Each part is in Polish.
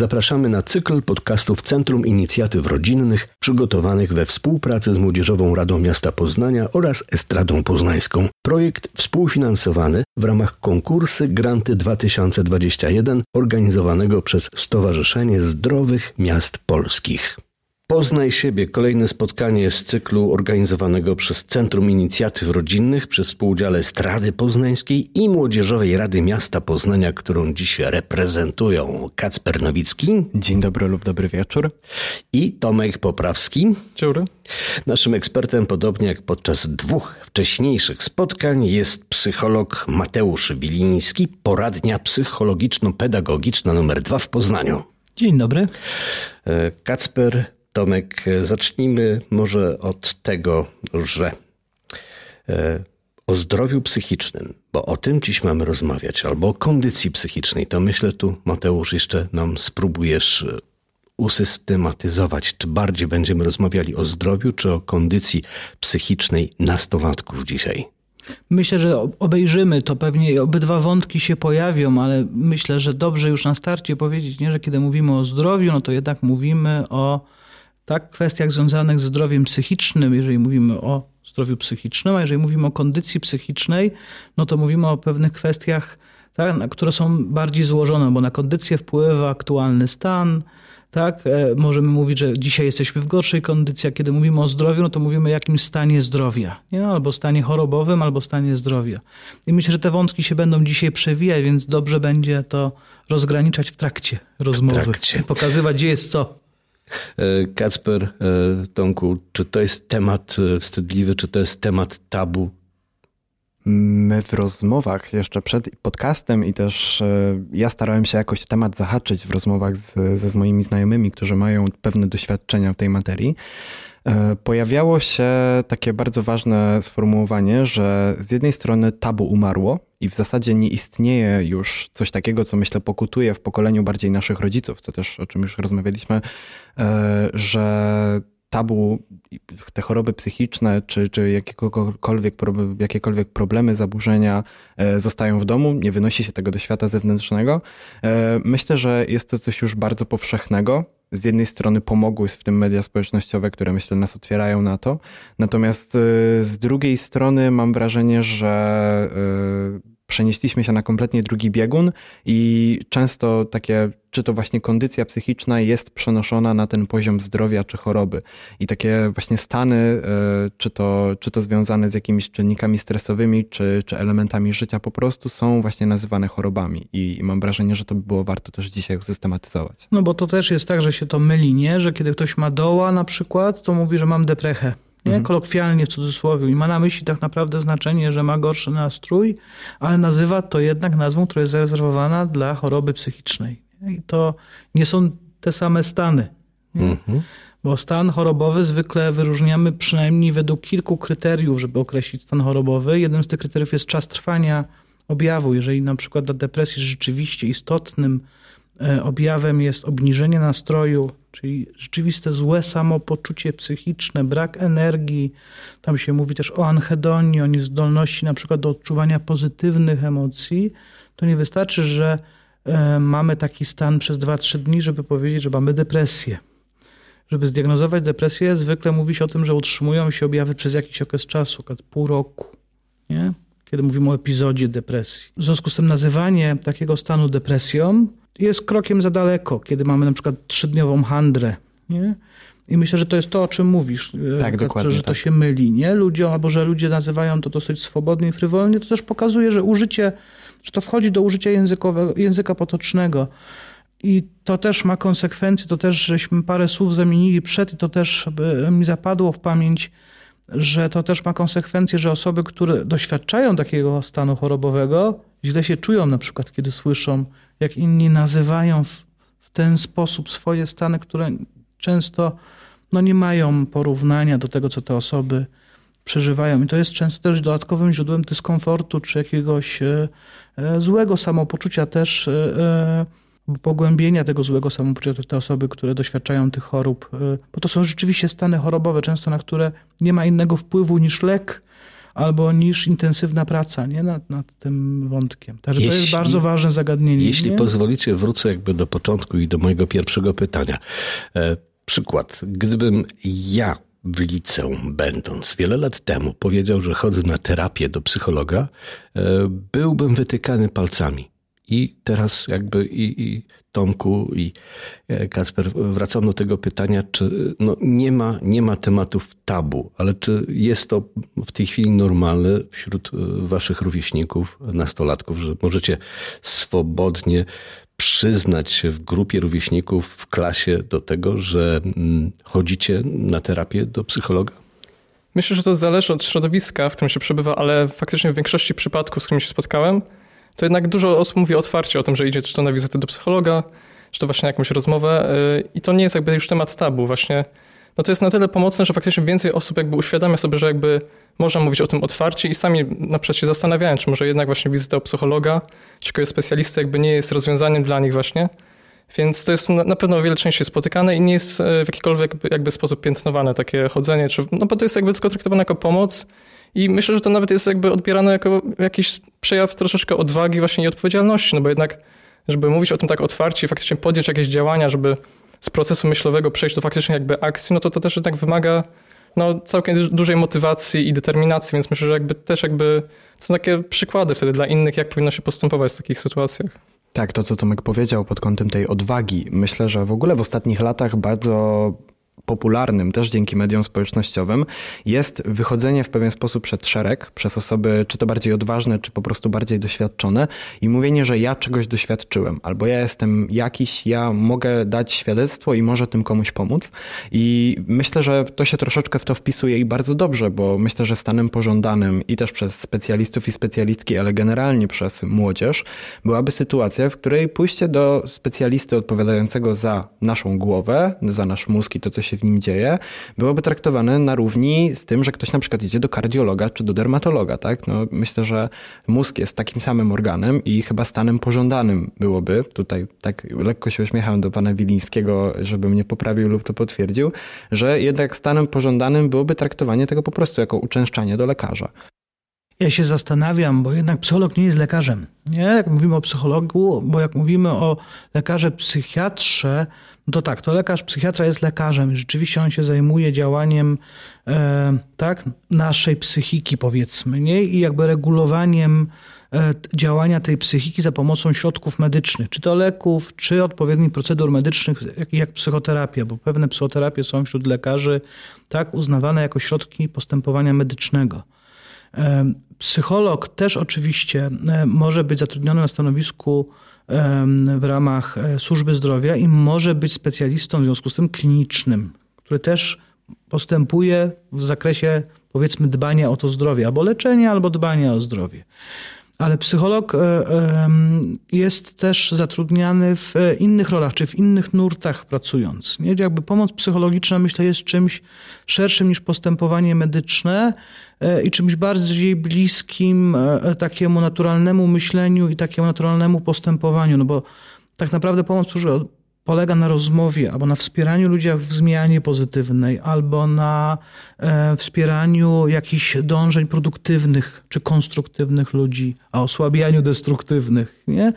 Zapraszamy na cykl podcastów Centrum Inicjatyw Rodzinnych przygotowanych we współpracy z Młodzieżową Radą Miasta Poznania oraz Estradą Poznańską. Projekt współfinansowany w ramach konkursy Granty 2021 organizowanego przez Stowarzyszenie Zdrowych Miast Polskich. Poznaj siebie. Kolejne spotkanie z cyklu organizowanego przez Centrum Inicjatyw Rodzinnych przy współudziale Strady Poznańskiej i Młodzieżowej Rady Miasta Poznania, którą dziś reprezentują Kacper Nowicki. Dzień dobry lub dobry wieczór. I Tomek Poprawski. Dzień dobry. Naszym ekspertem, podobnie jak podczas dwóch wcześniejszych spotkań, jest psycholog Mateusz Wiliński, poradnia psychologiczno-pedagogiczna numer dwa w Poznaniu. Dzień dobry. E, Kacper Tomek, zacznijmy może od tego, że e, o zdrowiu psychicznym, bo o tym dziś mamy rozmawiać, albo o kondycji psychicznej, to myślę tu, Mateusz, jeszcze nam spróbujesz e, usystematyzować, czy bardziej będziemy rozmawiali o zdrowiu, czy o kondycji psychicznej nastolatków dzisiaj. Myślę, że obejrzymy to pewnie obydwa wątki się pojawią, ale myślę, że dobrze już na starcie powiedzieć, nie, że kiedy mówimy o zdrowiu, no to jednak mówimy o tak, kwestiach związanych z zdrowiem psychicznym, jeżeli mówimy o zdrowiu psychicznym, a jeżeli mówimy o kondycji psychicznej, no to mówimy o pewnych kwestiach, tak, które są bardziej złożone, bo na kondycję wpływa aktualny stan, tak? E, możemy mówić, że dzisiaj jesteśmy w gorszej kondycji, a kiedy mówimy o zdrowiu, no to mówimy o jakimś stanie zdrowia, nie? albo stanie chorobowym, albo stanie zdrowia. I myślę, że te wątki się będą dzisiaj przewijać, więc dobrze będzie to rozgraniczać w trakcie rozmowy. W trakcie. Pokazywać, gdzie jest co. E, Kacper, e, Tomku, czy to jest temat e, wstydliwy, czy to jest temat tabu? My w rozmowach jeszcze przed podcastem i też ja starałem się jakoś temat zahaczyć w rozmowach z, ze z moimi znajomymi, którzy mają pewne doświadczenia w tej materii. Pojawiało się takie bardzo ważne sformułowanie, że z jednej strony tabu umarło, i w zasadzie nie istnieje już coś takiego, co myślę pokutuje w pokoleniu bardziej naszych rodziców, co też o czym już rozmawialiśmy, e, że tabu, te choroby psychiczne, czy, czy jakiekolwiek, jakiekolwiek problemy, zaburzenia e, zostają w domu, nie wynosi się tego do świata zewnętrznego. E, myślę, że jest to coś już bardzo powszechnego. Z jednej strony pomogły w tym media społecznościowe, które myślę nas otwierają na to. Natomiast z drugiej strony mam wrażenie, że przenieśliśmy się na kompletnie drugi biegun i często takie, czy to właśnie kondycja psychiczna jest przenoszona na ten poziom zdrowia czy choroby. I takie właśnie stany, e, czy to, czy to związane z jakimiś czynnikami stresowymi, czy, czy elementami życia po prostu są właśnie nazywane chorobami. I, I mam wrażenie, że to by było warto też dzisiaj usystematyzować. No bo to też jest tak, że się to myli, nie? Że kiedy ktoś ma doła na przykład, to mówi, że mam deprechę nie? Mhm. kolokwialnie w cudzysłowie i ma na myśli tak naprawdę znaczenie, że ma gorszy nastrój, ale nazywa to jednak nazwą, która jest zarezerwowana dla choroby psychicznej. I to nie są te same stany. Mhm. Bo stan chorobowy zwykle wyróżniamy przynajmniej według kilku kryteriów, żeby określić stan chorobowy. Jednym z tych kryteriów jest czas trwania objawu. Jeżeli na przykład dla depresji rzeczywiście istotnym objawem jest obniżenie nastroju, czyli rzeczywiste złe samopoczucie psychiczne, brak energii. Tam się mówi też o anhedonii, o niezdolności na przykład do odczuwania pozytywnych emocji. To nie wystarczy, że e, mamy taki stan przez 2-3 dni, żeby powiedzieć, że mamy depresję. Żeby zdiagnozować depresję, zwykle mówi się o tym, że utrzymują się objawy przez jakiś okres czasu, pół roku. Nie? Kiedy mówimy o epizodzie depresji. W związku z tym nazywanie takiego stanu depresją jest krokiem za daleko, kiedy mamy na przykład trzydniową handrę. Nie? I myślę, że to jest to, o czym mówisz. E, tak, dokładnie. Że to tak. się myli, nie? Ludzie, albo że ludzie nazywają to dosyć swobodnie i frywolnie, to też pokazuje, że użycie, że to wchodzi do użycia językowego, języka potocznego. I to też ma konsekwencje, to też żeśmy parę słów zamienili przed i to też mi zapadło w pamięć, że to też ma konsekwencje, że osoby, które doświadczają takiego stanu chorobowego, źle się czują na przykład, kiedy słyszą, jak inni nazywają w, w ten sposób swoje stany, które często no, nie mają porównania do tego, co te osoby przeżywają. I to jest często też dodatkowym źródłem dyskomfortu czy jakiegoś e, e, złego samopoczucia też, e, e pogłębienia tego złego samopoczucia te osoby, które doświadczają tych chorób, e, bo to są rzeczywiście stany chorobowe, często na które nie ma innego wpływu niż lek, albo niż intensywna praca nie? Nad, nad tym wątkiem. Także jeśli, to jest bardzo ważne zagadnienie. Jeśli nie? pozwolicie, wrócę jakby do początku i do mojego pierwszego pytania. E, przykład. Gdybym ja w liceum będąc wiele lat temu powiedział, że chodzę na terapię do psychologa, e, byłbym wytykany palcami. I teraz jakby i, i Tomku i e, Kasper wracam do tego pytania, czy no nie, ma, nie ma tematów tabu, ale czy jest to w tej chwili normalne wśród e, waszych rówieśników, nastolatków, że możecie swobodnie przyznać się w grupie rówieśników, w klasie do tego, że mm, chodzicie na terapię do psychologa? Myślę, że to zależy od środowiska, w którym się przebywa, ale faktycznie w większości przypadków, z którymi się spotkałem, to jednak dużo osób mówi otwarcie o tym, że idzie czy to na wizytę do psychologa, czy to właśnie na jakąś rozmowę y, i to nie jest jakby już temat tabu właśnie. No to jest na tyle pomocne, że faktycznie więcej osób jakby uświadamia sobie, że jakby można mówić o tym otwarcie i sami na przykład się zastanawiają, czy może jednak właśnie wizyta u psychologa, czy jakiegoś specjalisty jakby nie jest rozwiązaniem dla nich właśnie. Więc to jest na pewno o wiele częściej spotykane i nie jest e, w jakikolwiek jakby, jakby sposób piętnowane takie chodzenie, czy, no bo to jest jakby tylko traktowane jako pomoc i myślę, że to nawet jest jakby odbierane jako jakiś przejaw troszeczkę odwagi właśnie i odpowiedzialności, no bo jednak, żeby mówić o tym tak otwarcie i faktycznie podjąć jakieś działania, żeby z procesu myślowego przejść do faktycznie jakby akcji, no to to też jednak wymaga no, całkiem dużej motywacji i determinacji, więc myślę, że jakby też jakby to są takie przykłady wtedy dla innych, jak powinno się postępować w takich sytuacjach. Tak, to co Tomek powiedział pod kątem tej odwagi. Myślę, że w ogóle w ostatnich latach bardzo popularnym też dzięki mediom społecznościowym jest wychodzenie w pewien sposób przed szereg przez osoby czy to bardziej odważne, czy po prostu bardziej doświadczone i mówienie, że ja czegoś doświadczyłem, albo ja jestem jakiś, ja mogę dać świadectwo i może tym komuś pomóc. I myślę, że to się troszeczkę w to wpisuje i bardzo dobrze, bo myślę, że stanem pożądanym i też przez specjalistów i specjalistki, ale generalnie przez młodzież, byłaby sytuacja, w której pójście do specjalisty odpowiadającego za naszą głowę, za nasz mózg i to, co się w nim dzieje, byłoby traktowane na równi z tym, że ktoś na przykład idzie do kardiologa czy do dermatologa. Tak? No, myślę, że mózg jest takim samym organem i chyba stanem pożądanym byłoby, tutaj tak lekko się uśmiecham do pana Wilińskiego, żeby mnie poprawił lub to potwierdził, że jednak stanem pożądanym byłoby traktowanie tego po prostu jako uczęszczanie do lekarza. Ja się zastanawiam, bo jednak psycholog nie jest lekarzem. Nie, jak mówimy o psychologu, bo jak mówimy o lekarze psychiatrze, no to tak, to lekarz psychiatra jest lekarzem. Rzeczywiście on się zajmuje działaniem e, tak, naszej psychiki, powiedzmy, nie? i jakby regulowaniem e, działania tej psychiki za pomocą środków medycznych, czy to leków, czy odpowiednich procedur medycznych, jak, jak psychoterapia, bo pewne psychoterapie są wśród lekarzy tak uznawane jako środki postępowania medycznego. Psycholog też oczywiście może być zatrudniony na stanowisku w ramach e, służby zdrowia i może być specjalistą w związku z tym klinicznym, który też postępuje w zakresie powiedzmy dbania o to zdrowie, albo leczenia, albo dbania o zdrowie ale psycholog e, jest też zatrudniany w innych rolach, czy w innych nurtach pracując. Nie? Jakby pomoc psychologiczna, myślę, jest czymś szerszym niż postępowanie medyczne e, i czymś bardziej bliskim e, takiemu naturalnemu myśleniu i takiemu naturalnemu postępowaniu, no bo tak naprawdę pomoc polega na rozmowie albo na wspieraniu ludzi w zmianie pozytywnej, albo na e, wspieraniu jakichś dążeń produktywnych czy konstruktywnych ludzi, a osłabianiu destruktywnych. Nie?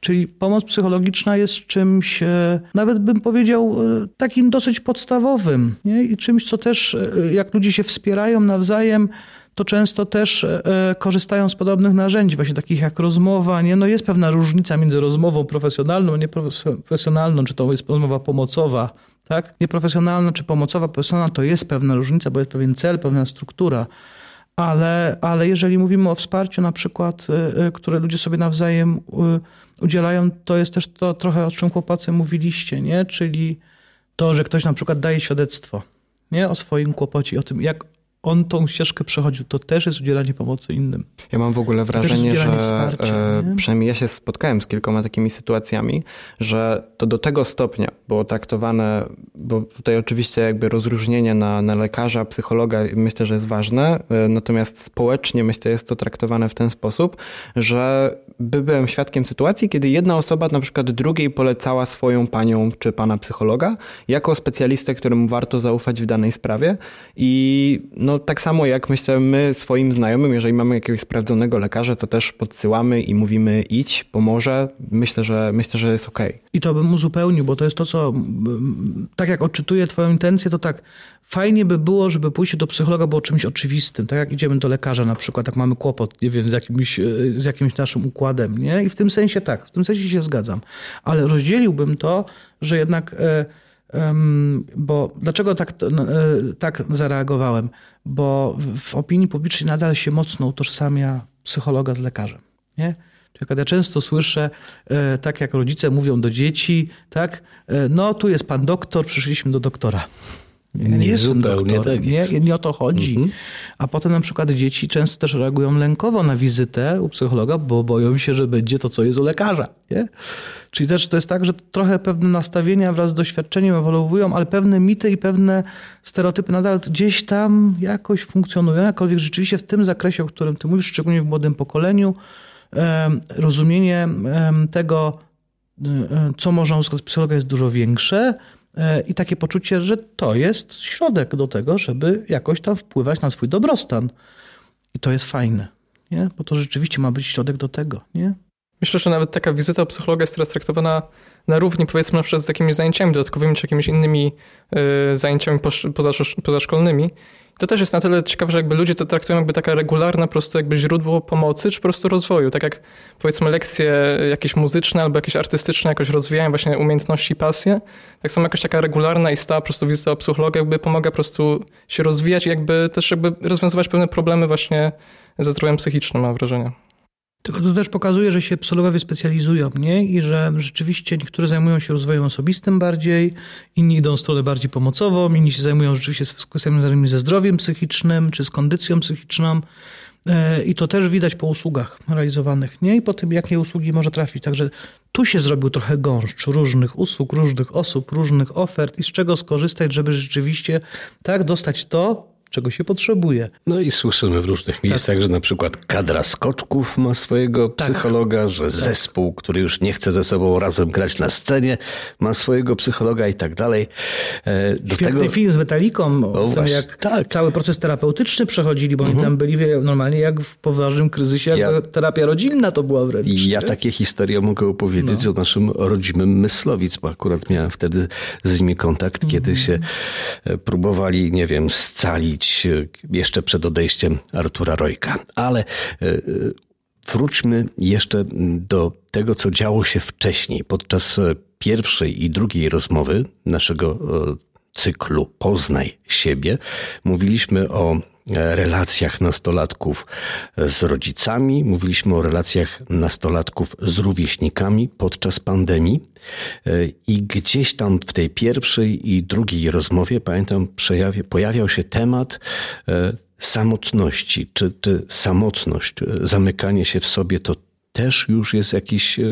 Czyli pomoc psychologiczna jest czymś, e, nawet bym powiedział, e, takim dosyć podstawowym nie? i czymś, co też, jak ludzie się wspierają nawzajem, to często też e, korzystają z podobnych narzędzi, właśnie takich jak rozmowa. Nie? No jest pewna różnica między rozmową profesjonalną nieprofesjonalną, czy to jest rozmowa pomocowa. Tak? Nieprofesjonalna czy pomocowa, profesjonalna to jest pewna różnica, bo jest pewien cel, pewna struktura. Ale, ale jeżeli mówimy o wsparciu na przykład, e, e, które ludzie sobie nawzajem udzielają, to jest też to trochę o czym chłopacy mówiliście, nie? czyli to, że ktoś na przykład daje świadectwo nie? o swoim kłopocie, o tym, jak on tą ścieżkę przechodził, to też jest udzielanie pomocy innym. Ja mam w ogóle wrażenie, że e, przynajmniej ja się spotkałem z kilkoma takimi sytuacjami, że to do tego stopnia było traktowane, bo tutaj oczywiście jakby rozróżnienie na, na lekarza, psychologa myślę, że jest ważne, e, natomiast społecznie myślę, jest to traktowane w ten sposób, że byłem świadkiem sytuacji, kiedy jedna osoba na przykład drugiej polecała swoją panią czy pana psychologa jako specjalistę, któremu warto zaufać w danej sprawie i no no tak samo jak myślę, my swoim znajomym, jeżeli mamy jakiegoś sprawdzonego lekarza, to też podsyłamy i mówimy idź, pomoże. Myślę, że myślę, że jest ok. I to bym uzupełnił, bo to jest to, co tak jak odczytuję twoją intencję, to tak fajnie by było, żeby pójście do psychologa było czymś oczywistym. Tak jak idziemy do lekarza na przykład, jak mamy kłopot, nie wiem, z jakimś, z jakimś naszym układem, nie? I w tym sensie tak, w tym sensie się zgadzam. Ale rozdzieliłbym to, że jednak... E, bo dlaczego tak, e, tak zareagowałem? Bo w opinii publicznej nadal się mocno utożsamia psychologa z lekarzem. Nie? Ja często słyszę, e, tak jak rodzice mówią do dzieci, tak, e, no tu jest pan doktor, przyszliśmy do doktora. Ja nie, nie zupełnie doktorem, tak jest. Nie, nie o to chodzi. Mhm. A potem na przykład dzieci często też reagują lękowo na wizytę u psychologa, bo boją się, że będzie to, co jest u lekarza. Nie? Czyli też to jest tak, że trochę pewne nastawienia wraz z doświadczeniem ewoluują, ale pewne mity i pewne stereotypy nadal gdzieś tam jakoś funkcjonują. Jakkolwiek rzeczywiście w tym zakresie, o którym ty mówisz, szczególnie w młodym pokoleniu, rozumienie tego, e, co można uzyskać z psychologa jest dużo większe e, i takie poczucie, że to jest środek do tego, żeby jakoś tam wpływać na swój dobrostan. I to jest fajne, nie? bo to rzeczywiście ma być środek do tego. Nie? Myślę, że nawet taka wizyta u psychologa jest teraz traktowana na równi, powiedzmy, na przykład z jakimiś zajęciami dodatkowymi, czy jakimiś innymi y, zajęciami pozaszkolnymi. To też jest na tyle ciekawe, że jakby ludzie to traktują jakby taka regularna po prostu jakby źródło pomocy, czy po prostu rozwoju. Tak jak powiedzmy lekcje jakieś muzyczne albo jakieś artystyczne jakoś rozwijają właśnie umiejętności i pasje. Tak samo jakoś taka regularna i stała po prostu wizyta u psychologa jakby pomaga po prostu się rozwijać i jakby też jakby rozwiązywać pewne problemy właśnie ze zdrowiem psychicznym, mam wrażenie. Tylko to też pokazuje, że się psychologowie specjalizują, nie? I że rzeczywiście niektórzy zajmują się rozwojem osobistym bardziej, inni idą w stronę bardziej pomocową, inni się zajmują rzeczywiście kwestiami związanymi ze zdrowiem psychicznym czy z kondycją psychiczną. E, I to też widać po usługach realizowanych, nie? I po tym, jakie usługi może trafić. Także tu się zrobił trochę gąszcz różnych usług, różnych osób, różnych ofert i z czego skorzystać, żeby rzeczywiście tak dostać to, czego się potrzebuje. No i słyszymy w różnych miejscach, tak. że na przykład kadra skoczków ma swojego tak. psychologa, że tak. zespół, który już nie chce ze sobą razem grać na scenie, ma swojego psychologa i tak dalej. E, do Świetny tego... film z Metaliką, o tym jak tak. cały proces terapeutyczny przechodzili, bo mhm. oni tam byli normalnie jak w poważnym kryzysie, ja... terapia rodzinna to była wręcz. Ja takie historie mogę opowiedzieć no. o naszym rodzimym Myslowic, bo akurat miałem wtedy z nimi kontakt, kiedy mhm. się e, próbowali, nie wiem, scalić E, jeszcze przed odejściem Artura Rojka. Ale e, e, wróćmy jeszcze do tego, co działo się wcześniej, podczas pierwszej i drugiej rozmowy naszego cyklu Poznaj siebie. Mówiliśmy o relacjach nastolatków z rodzicami, mówiliśmy o relacjach nastolatków z rówieśnikami podczas pandemii i gdzieś tam w tej pierwszej i drugiej rozmowie, pamiętam, pojawiał się temat e, samotności. Czy, czy samotność, e, zamykanie się w sobie to też już jest jakiś, e,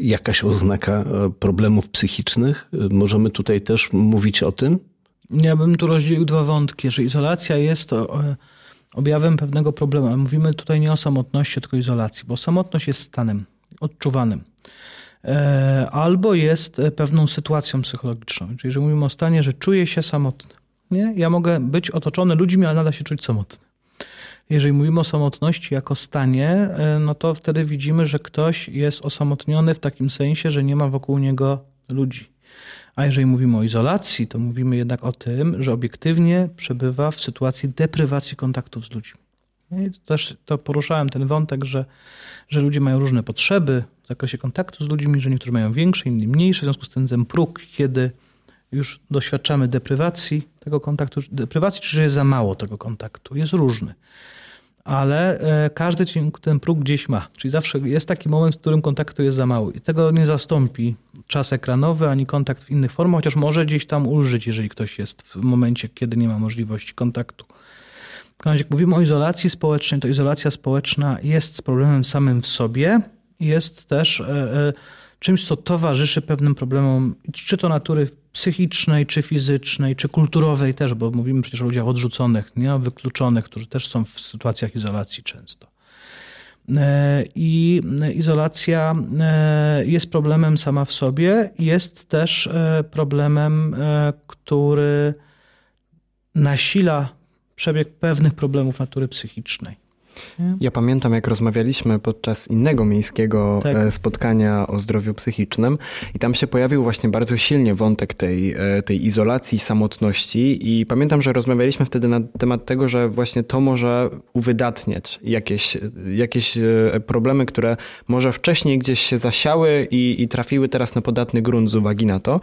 jakaś oznaka problemów psychicznych? Możemy tutaj też mówić o tym? Ja bym tu rozdzielił dwa wątki, że izolacja jest e, objawem pewnego problemu. Mówimy tutaj nie o samotności, tylko izolacji, bo samotność jest stanem odczuwanym. E, albo jest e, pewną sytuacją psychologiczną. Czyli, jeżeli mówimy o stanie, że czuję się samotny. Nie? Ja mogę być otoczony ludźmi, ale nadal się czuć samotny. Jeżeli mówimy o samotności jako stanie, no to wtedy widzimy, że ktoś jest osamotniony w takim sensie, że nie ma wokół niego ludzi. A jeżeli mówimy o izolacji, to mówimy jednak o tym, że obiektywnie przebywa w sytuacji deprywacji kontaktów z ludźmi. I to też to poruszałem ten wątek, że, że ludzie mają różne potrzeby w zakresie kontaktu z ludźmi, że niektórzy mają większe, inni mniejsze. W związku z tym ten próg, kiedy już doświadczamy deprywacji tego kontaktu, deprywacji, czy że jest za mało tego kontaktu, jest różny ale e, każdy ten próg gdzieś ma. Czyli zawsze jest taki moment, w którym kontaktu jest za mały. I tego nie zastąpi czas ekranowy ani kontakt w innych formach, chociaż może gdzieś tam ulżyć, jeżeli ktoś jest w momencie, kiedy nie ma możliwości kontaktu. Jak mówimy o izolacji społecznej, to izolacja społeczna jest problemem samym w sobie, jest też e, e, czymś, co towarzyszy pewnym problemom, czy to natury psychicznej, czy fizycznej, czy kulturowej też, bo mówimy przecież o ludziach odrzuconych, nie? wykluczonych, którzy też są w sytuacjach izolacji często. E, I izolacja e, jest problemem sama w sobie, jest też e, problemem, który nasila przebieg pewnych problemów natury psychicznej. Ja pamiętam, jak rozmawialiśmy podczas innego miejskiego tak. E, spotkania o zdrowiu psychicznym, i tam się pojawił właśnie bardzo silnie wątek tej, e, tej izolacji, samotności. I pamiętam, że rozmawialiśmy wtedy na temat tego, że właśnie to może uwydatniać jakieś, jakieś e, problemy, które może wcześniej gdzieś się zasiały i, i trafiły teraz na podatny grunt z uwagi na to.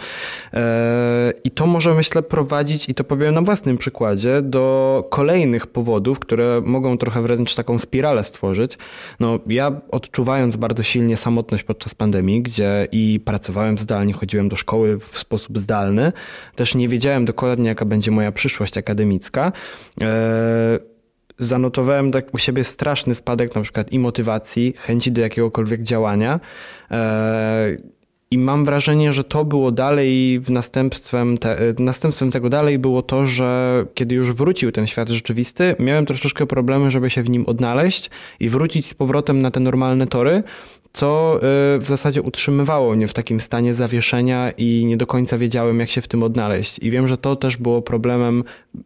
I to może, myślę, prowadzić, i to powiem na własnym przykładzie, do kolejnych powodów, które mogą trochę wręcz tak taką spiralę stworzyć. No, ja odczuwając bardzo silnie samotność podczas pandemii, gdzie i pracowałem zdalnie, chodziłem do szkoły w sposób zdalny, też nie wiedziałem dokładnie, jaka będzie moja przyszłość akademicka. E, zanotowałem tak u siebie straszny spadek na przykład i motywacji, chęci do jakiegokolwiek działania. E, i mam wrażenie, że to było dalej w następstwem, te, następstwem tego dalej było to, że kiedy już wrócił ten świat rzeczywisty, miałem troszeczkę problemy, żeby się w nim odnaleźć i wrócić z powrotem na te normalne tory, co y, w zasadzie utrzymywało mnie w takim stanie zawieszenia i nie do końca wiedziałem, jak się w tym odnaleźć. I wiem, że to też było problemem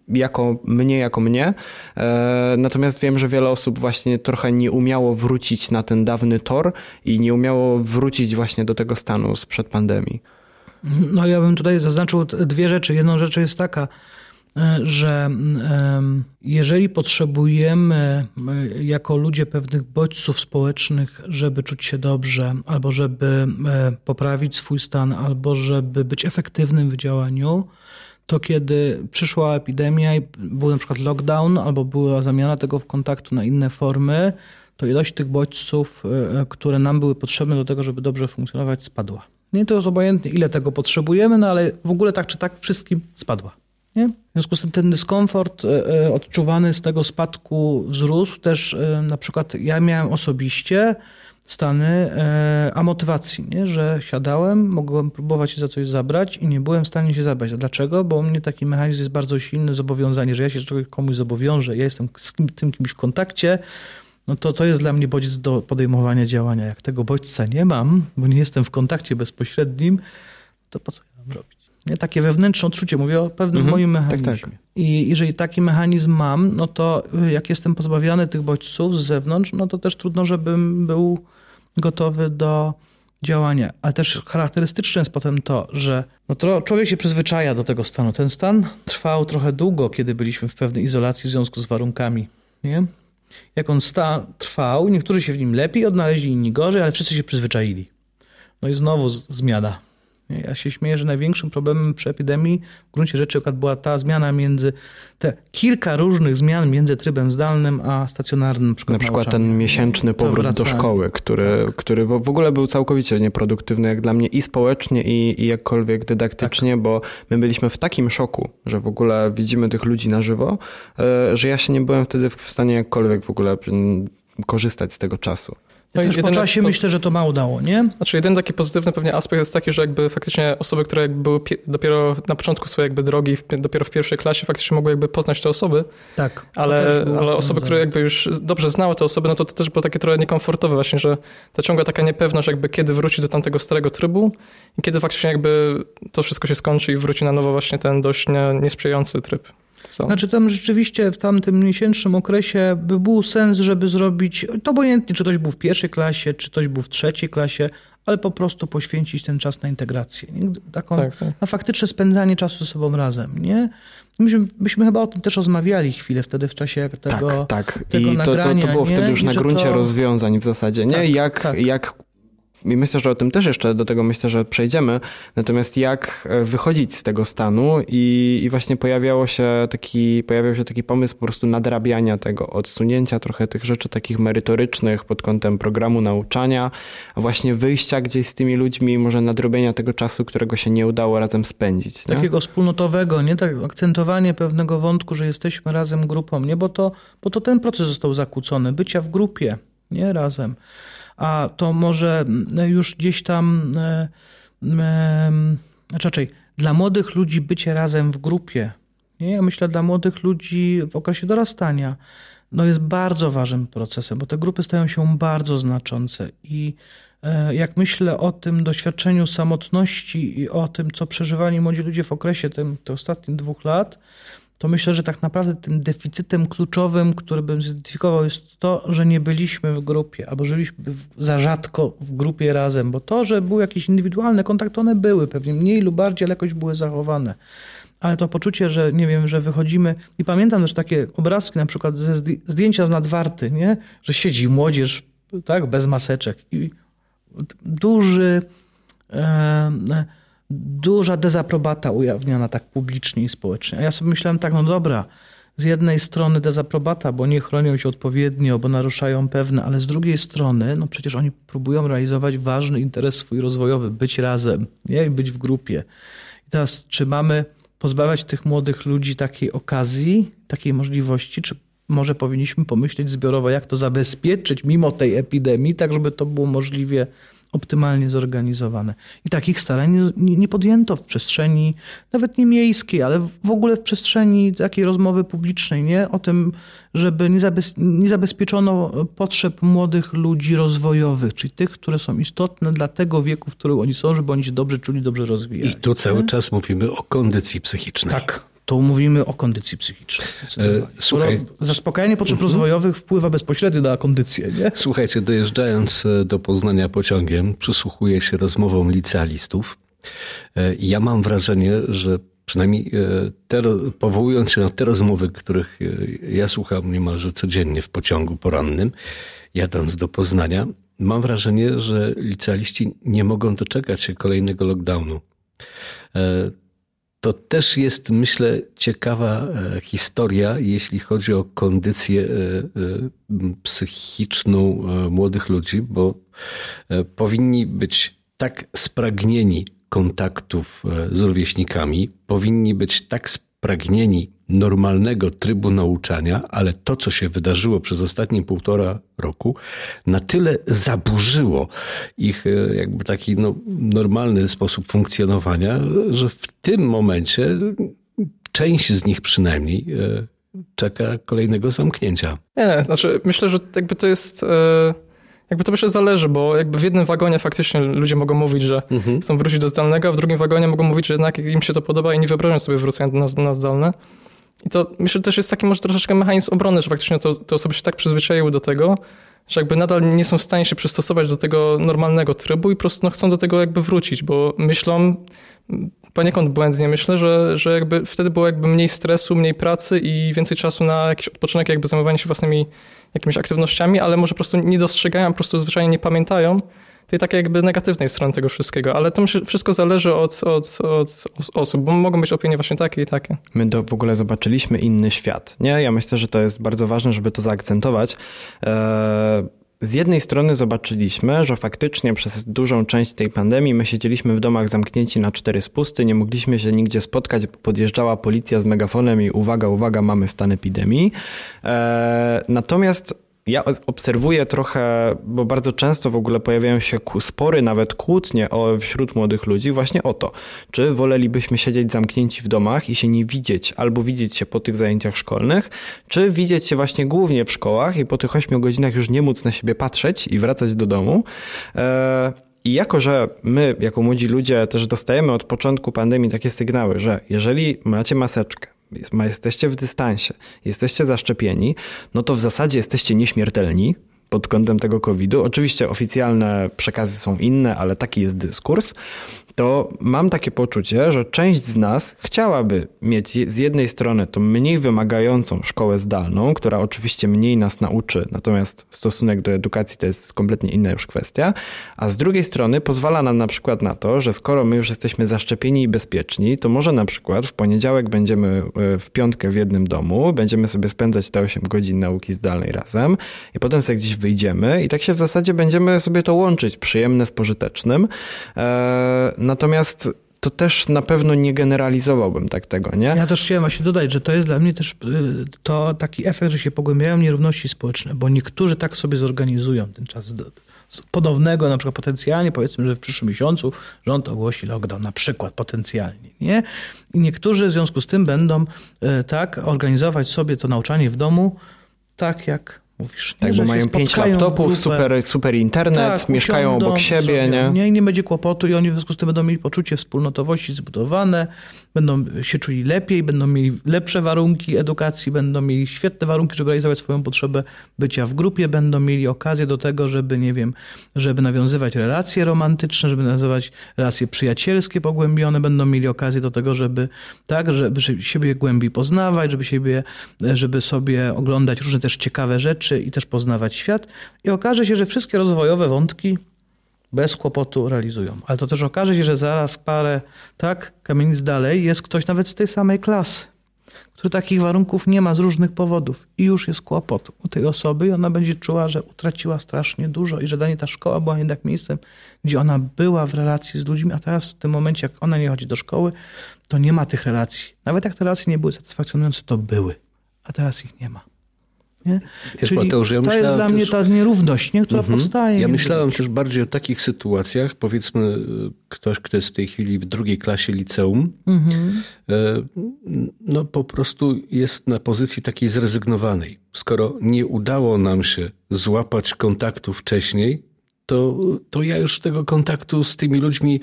jako mnie, jako mnie. E, natomiast wiem, że wiele osób właśnie trochę nie umiało wrócić na ten dawny tor i nie umiało wrócić właśnie do tego stanu sprzed pandemii. No ja bym tutaj zaznaczył dwie rzeczy. Jedną rzecz jest taka, E, że jeżeli potrzebujemy e, jako ludzie pewnych bodźców społecznych, żeby czuć się dobrze, albo żeby e, poprawić swój stan, albo żeby być efektywnym w działaniu, to kiedy przyszła epidemia i był na przykład lockdown, albo była zamiana tego w kontaktu na inne formy, to ilość tych bodźców, które nam były potrzebne do tego, żeby dobrze funkcjonować, spadła. Nie to jest obojętne, ile tego potrzebujemy, no ale w ogóle tak czy tak wszystkim spadła. Nie? W związku z tym ten dyskomfort e, e, odczuwany z tego spadku wzrósł. Też e, na przykład ja miałem osobiście stany amotywacji, nie? że siadałem, mogłem próbować się za coś zabrać i nie byłem w stanie się zabrać. Dlaczego? Bo u mnie taki mechanizm jest bardzo silny, zobowiązanie, że ja się czegoś komuś zobowiążę, ja jestem z tym kimś w kontakcie, no to to jest dla mnie bodziec do podejmowania działania. Jak tego bodźca nie mam, bo nie jestem w kontakcie bezpośrednim, to po co ja mam robić? Nie? Takie wewnętrzne odczucie, mówię o pewnym mhm, moim mechanizmie. Tak, tak. I jeżeli taki mechanizm mam, no to y, jak jestem pozbawiany tych bodźców z zewnątrz, no to też trudno, żebym był gotowy do działania. Ale też charakterystyczne jest potem to, że no to człowiek się przyzwyczaja do tego stanu. Ten stan trwał trochę długo, kiedy byliśmy w pewnej izolacji w związku z warunkami. Nie? Jak on sta trwał, niektórzy się w nim lepiej odnaleźli, inni gorzej, ale wszyscy się przyzwyczaili. No i znowu zmiana ja się śmieję, że największym problemem przy epidemii w gruncie rzeczy była ta zmiana między, te kilka różnych zmian między trybem zdalnym a stacjonarnym. Na, na przykład ten miesięczny powrót do szkoły, który, tak. który w ogóle był całkowicie nieproduktywny jak dla mnie i społecznie i, i jakkolwiek dydaktycznie, tak. bo my byliśmy w takim szoku, że w ogóle widzimy tych ludzi na żywo, e, że ja się nie byłem wtedy w stanie jakkolwiek w ogóle korzystać z tego czasu. Ja no też po czasie myślę, że to mało dało, nie? Znaczy jeden taki pozytywny pewnie aspekt jest taki, że jakby faktycznie osoby, które jakby były dopiero na początku swojej jakby drogi, dopiero w pierwszej klasie faktycznie mogły jakby poznać te osoby. Tak. Ale, ale osoby, które jakby już dobrze znały te osoby, no to to też było takie trochę niekomfortowe właśnie, że ta ciągła taka niepewność jakby kiedy wróci do tamtego starego trybu i kiedy faktycznie jakby to wszystko się skończy i wróci na nowo właśnie ten dość niesprzyjający tryb. Co? Znaczy tam rzeczywiście w tamtym miesięcznym okresie by był sens, żeby zrobić, to obojętnie, czy ktoś był w pierwszej klasie, czy ktoś był w trzeciej klasie, ale po prostu poświęcić ten czas na integrację. Taką, tak, tak. Na faktyczne spędzanie czasu ze sobą razem. Nie? Myśmy, myśmy chyba o tym też rozmawiali chwilę wtedy w czasie tego, tak, tak. tego I nagrania. To, to było nie? wtedy już I na gruncie to... rozwiązań w zasadzie. Nie? Tak, jak, tak. jak i myślę, że o tym też jeszcze do tego myślę, że przejdziemy. Natomiast jak e, wychodzić z tego stanu i, i właśnie pojawiało się taki, pojawiał się taki pomysł po prostu nadrabiania tego, odsunięcia trochę tych rzeczy takich merytorycznych pod kątem programu nauczania, a właśnie wyjścia gdzieś z tymi ludźmi, może nadrobienia tego czasu, którego się nie udało razem spędzić. Nie? Takiego wspólnotowego, nie? Tak, akcentowanie pewnego wątku, że jesteśmy razem grupą, nie? Bo to, bo to ten proces został zakłócony, bycia w grupie, nie razem a to może mm, już gdzieś tam, e, znaczy raczej dla młodych ludzi bycie razem w grupie, nie? ja myślę dla młodych ludzi w okresie dorastania, no jest bardzo ważnym procesem, bo te grupy stają się bardzo znaczące i e, jak myślę o tym doświadczeniu samotności i o tym, co przeżywali młodzi ludzie w okresie tym, tych ostatnich dwóch lat, to myślę, że tak naprawdę tym deficytem kluczowym, który bym zidentyfikował, jest to, że nie byliśmy w grupie, albo żyliśmy za rzadko w grupie razem, bo to, że były jakieś indywidualne kontakty, one były pewnie mniej lub bardziej, ale jakoś były zachowane. Ale to poczucie, że nie wiem, że wychodzimy i pamiętam też takie obrazki, na przykład ze zdjęcia z nadwarty, nie? że siedzi młodzież, tak, bez maseczek i duży, e, duża dezaprobata ujawniana tak publicznie i społecznie. A ja sobie myślałem tak, no dobra, z jednej strony dezaprobata, bo nie chronią się odpowiednio, bo naruszają pewne, ale z drugiej strony, no przecież oni próbują realizować ważny interes swój rozwojowy, być razem, nie? I być w grupie. I teraz, czy mamy pozbawiać tych młodych ludzi takiej okazji, takiej możliwości, czy może powinniśmy pomyśleć zbiorowo, jak to zabezpieczyć mimo tej epidemii, tak żeby to było możliwie optymalnie zorganizowane. I takich starań nie, nie, podjęto w przestrzeni, nawet nie miejskiej, ale w ogóle w przestrzeni takiej rozmowy publicznej, nie? O tym, żeby nie, zabez, nie zabezpieczono potrzeb młodych ludzi rozwojowych, czyli tych, które są istotne dla tego wieku, w którym oni są, żeby oni się dobrze czuli, dobrze rozwijali. I tu cały nie? czas mówimy o kondycji psychicznej. Tak, to mówimy o kondycji psychicznej. E, słuchaj, zaspokajanie potrzeb mhm. rozwojowych wpływa bezpośrednio na kondycję. Nie? Słuchajcie, dojeżdżając e, do Poznania pociągiem, przysłuchuję się rozmowom licealistów. E, ja mam wrażenie, że przynajmniej te, powołując się na te rozmowy, których ja słucham niemalże codziennie w pociągu porannym, jadąc do Poznania, mam wrażenie, że licealiści nie mogą doczekać się kolejnego lockdownu to też jest, myślę, ciekawa e, historia, jeśli chodzi o kondycję e, e, psychiczną młodych ludzi, bo powinni być tak spragnieni kontaktów z rówieśnikami, powinni być tak spragnieni normalnego trybu nauczania, ale to, co się wydarzyło przez ostatnie półtora roku, na tyle zaburzyło ich e, jakby taki no, normalny sposób funkcjonowania, że w tym momencie część z nich przynajmniej e, czeka kolejnego zamknięcia. Nie, nie, znaczy myślę, że jakby to jest... E, jakby to myślę zależy, bo jakby w jednym wagonie faktycznie ludzie mogą mówić, że mhm. chcą wrócić do zdalnego, a w drugim wagonie mogą mówić, że jednak im się to podoba i nie wyobrażają sobie wrócenia na, na zdalne. I to myślę też jest taki może troszeczkę mechanizm obrony, że faktycznie to, te osoby się tak przyzwyczaiły do tego, że jakby nadal nie są w stanie się przystosować do tego normalnego trybu i po prostu no, chcą do tego jakby wrócić, bo myślą, poniekąd błędnie myślę, że, że jakby wtedy było jakby mniej stresu, mniej pracy i więcej czasu na jakiś odpoczynek, jakby zajmowanie się własnymi jakimiś aktywnościami, ale może po prostu nie dostrzegają, po prostu zwyczajnie nie pamiętają tej takiej jakby negatywnej strony tego wszystkiego, ale to wszystko zależy od, od, od osób, bo mogą być opinie właśnie takie i takie. My to w ogóle zobaczyliśmy inny świat, nie? Ja myślę, że to jest bardzo ważne, żeby to zaakcentować. Eee z jednej strony zobaczyliśmy, że faktycznie przez dużą część tej pandemii my siedzieliśmy w domach zamknięci na cztery spusty, nie mogliśmy się nigdzie spotkać, podjeżdżała policja z megafonem i uwaga, uwaga, mamy stan epidemii. Eee, natomiast ja obserwuję trochę, bo bardzo często w ogóle pojawiają się spory, nawet kłótnie o, wśród młodych ludzi właśnie o to, czy wolelibyśmy siedzieć zamknięci w domach i się nie widzieć, albo widzieć się po tych zajęciach szkolnych, czy widzieć się właśnie głównie w szkołach i po tych 8 godzinach już nie móc na siebie patrzeć i wracać do domu. E, i jako, że my, jako młodzi ludzie, też dostajemy od początku pandemii takie sygnały, że jeżeli macie maseczkę, jesteście w dystansie, jesteście zaszczepieni, no to w zasadzie jesteście nieśmiertelni pod kątem tego COVID-u. Oczywiście oficjalne przekazy są inne, ale taki jest dyskurs to mam takie poczucie, że część z nas chciałaby mieć z jednej strony tą mniej wymagającą szkołę zdalną, która oczywiście mniej nas nauczy, natomiast stosunek do edukacji to jest kompletnie inna już kwestia, a z drugiej strony pozwala nam na przykład na to, że skoro my już jesteśmy zaszczepieni i bezpieczni, to może na przykład w poniedziałek będziemy e, w piątkę w jednym domu, będziemy sobie spędzać te 8 godzin nauki zdalnej razem i potem sobie gdzieś wyjdziemy i tak się w zasadzie będziemy sobie to łączyć, przyjemne z pożytecznym. Natomiast to też na pewno nie generalizowałbym tak tego, nie? Ja też chciałem właśnie dodać, że to jest dla mnie też y, to taki efekt, że się pogłębiają nierówności społeczne, bo niektórzy tak sobie zorganizują ten czas podobnego, na przykład potencjalnie, powiedzmy, że w przyszłym miesiącu rząd ogłosi lockdown, na przykład potencjalnie, nie? I niektórzy w związku z tym będą y, tak organizować sobie to nauczanie w domu tak, jak mówisz. Tak, bo mają pięć laptopów, super, super internet, tak, mieszkają obok siebie, sobie, nie? nie? I nie będzie kłopotu i oni w związku z tym będą mieli poczucie wspólnotowości zbudowane, będą się czuli lepiej, będą mieli lepsze warunki edukacji, będą mieli świetne warunki, żeby realizować swoją potrzebę bycia w grupie, będą mieli okazję do tego, żeby, nie wiem, żeby nawiązywać relacje romantyczne, żeby nawiązywać relacje przyjacielskie pogłębione, będą mieli okazję do tego, żeby tak, żeby siebie głębiej poznawać, żeby siebie, żeby sobie oglądać różne też ciekawe rzeczy i też poznawać świat. I okaże się, że wszystkie rozwojowe wątki bez kłopotu realizują. Ale to też okaże się, że zaraz parę, tak, kamienic dalej jest ktoś nawet z tej samej klasy, który takich warunków nie ma z różnych powodów i już jest kłopot u tej osoby i ona będzie czuła, że utraciła strasznie dużo i że dla niej ta szkoła była jednak miejscem, gdzie ona była w relacji z ludźmi, a teraz w tym momencie, jak ona nie chodzi do szkoły, to nie ma tych relacji. Nawet jak te relacje nie były satysfakcjonujące, to były, a teraz ich nie ma. Nie? Wiesz, Czyli Mateusz, ja to jest dla też... mnie ta nierówność, nie? która mhm. powstaje. Ja myślałem też bardziej o takich sytuacjach, powiedzmy ktoś, kto jest w tej chwili w drugiej klasie liceum, mhm. E, no po prostu jest na pozycji takiej zrezygnowanej. Skoro nie udało nam się złapać kontaktu wcześniej, to, to ja już tego kontaktu z tymi ludźmi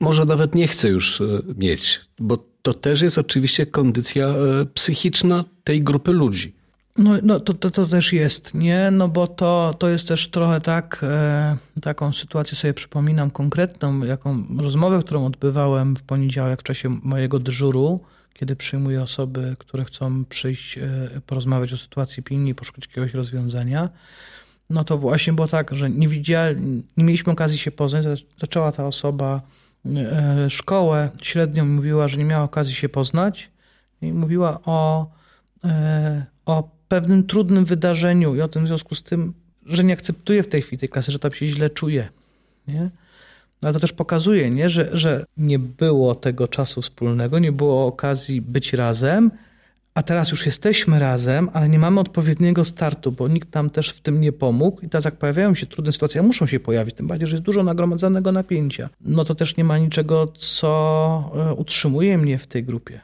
może nawet nie chcę już e, mieć, bo to też jest oczywiście kondycja e, psychiczna tej grupy ludzi. No, no to, to, to też jest, nie? No bo to, to jest też trochę tak, e, taką sytuację sobie przypominam konkretną, jaką rozmowę, którą odbywałem w poniedziałek w czasie mojego dyżuru, kiedy przyjmuję osoby, które chcą przyjść, e, porozmawiać o sytuacji pilnej i poszukać jakiegoś rozwiązania. No to właśnie było tak, że nie widzieli, nie mieliśmy okazji się poznać. Zaczęła ta osoba e, szkołę średnią, mówiła, że nie miała okazji się poznać i mówiła o, e, o pewnym trudnym wydarzeniu i o tym w związku z tym, że nie akceptuje w tej chwili tej klasy, że tam się źle czuje. Nie? Ale to też pokazuje, nie? Że, że nie było tego czasu wspólnego, nie było okazji być razem, a teraz już jesteśmy razem, ale nie mamy odpowiedniego startu, bo nikt nam też w tym nie pomógł i teraz jak pojawiają się trudne sytuacje, muszą się pojawić, tym bardziej, że jest dużo nagromadzonego napięcia, no to też nie ma niczego, co e, utrzymuje mnie w tej grupie.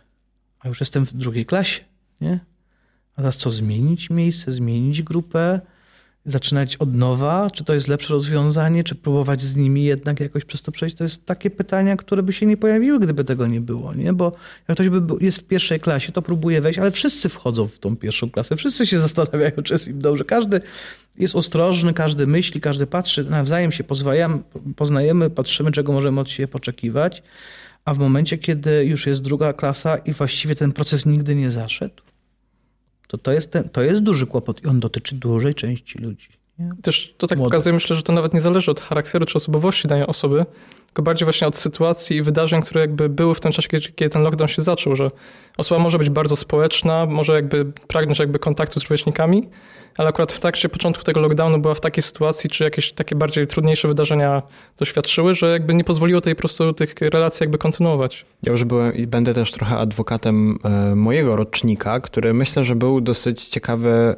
A już jestem w drugiej klasie, nie? Teraz co, zmienić miejsce, zmienić grupę, zaczynać od nowa? Czy to jest lepsze rozwiązanie, czy próbować z nimi jednak jakoś przez to przejść? To jest takie pytania, które by się nie pojawiły, gdyby tego nie było, nie? Bo jak ktoś by był, jest w pierwszej klasie, to próbuje wejść, ale wszyscy wchodzą w tą pierwszą klasę, wszyscy się zastanawiają, czy jest im dobrze. Każdy jest ostrożny, każdy myśli, każdy patrzy, nawzajem się poznajemy, patrzymy, czego możemy od siebie poczekiwać, a w momencie, kiedy już jest druga klasa i właściwie ten proces nigdy nie zaszedł, to to jest, ten, to jest duży kłopot i on dotyczy dużej części ludzi. Nie? Też to tak Młodych. pokazuje, myślę, że to nawet nie zależy od charakteru czy osobowości danej osoby, tylko bardziej właśnie od sytuacji i wydarzeń, które jakby były w tym czasie, kiedy, kiedy ten lockdown się zaczął, że osoba może być bardzo społeczna, może jakby pragnąć jakby kontaktu z rówieśnikami, ale akurat w trakcie początku tego lockdownu była w takiej sytuacji, czy jakieś takie bardziej trudniejsze wydarzenia doświadczyły, że jakby nie pozwoliło tej po prostu tych relacji jakby kontynuować. Ja już byłem i będę też trochę adwokatem e, mojego rocznika, który myślę, że był dosyć ciekawy e,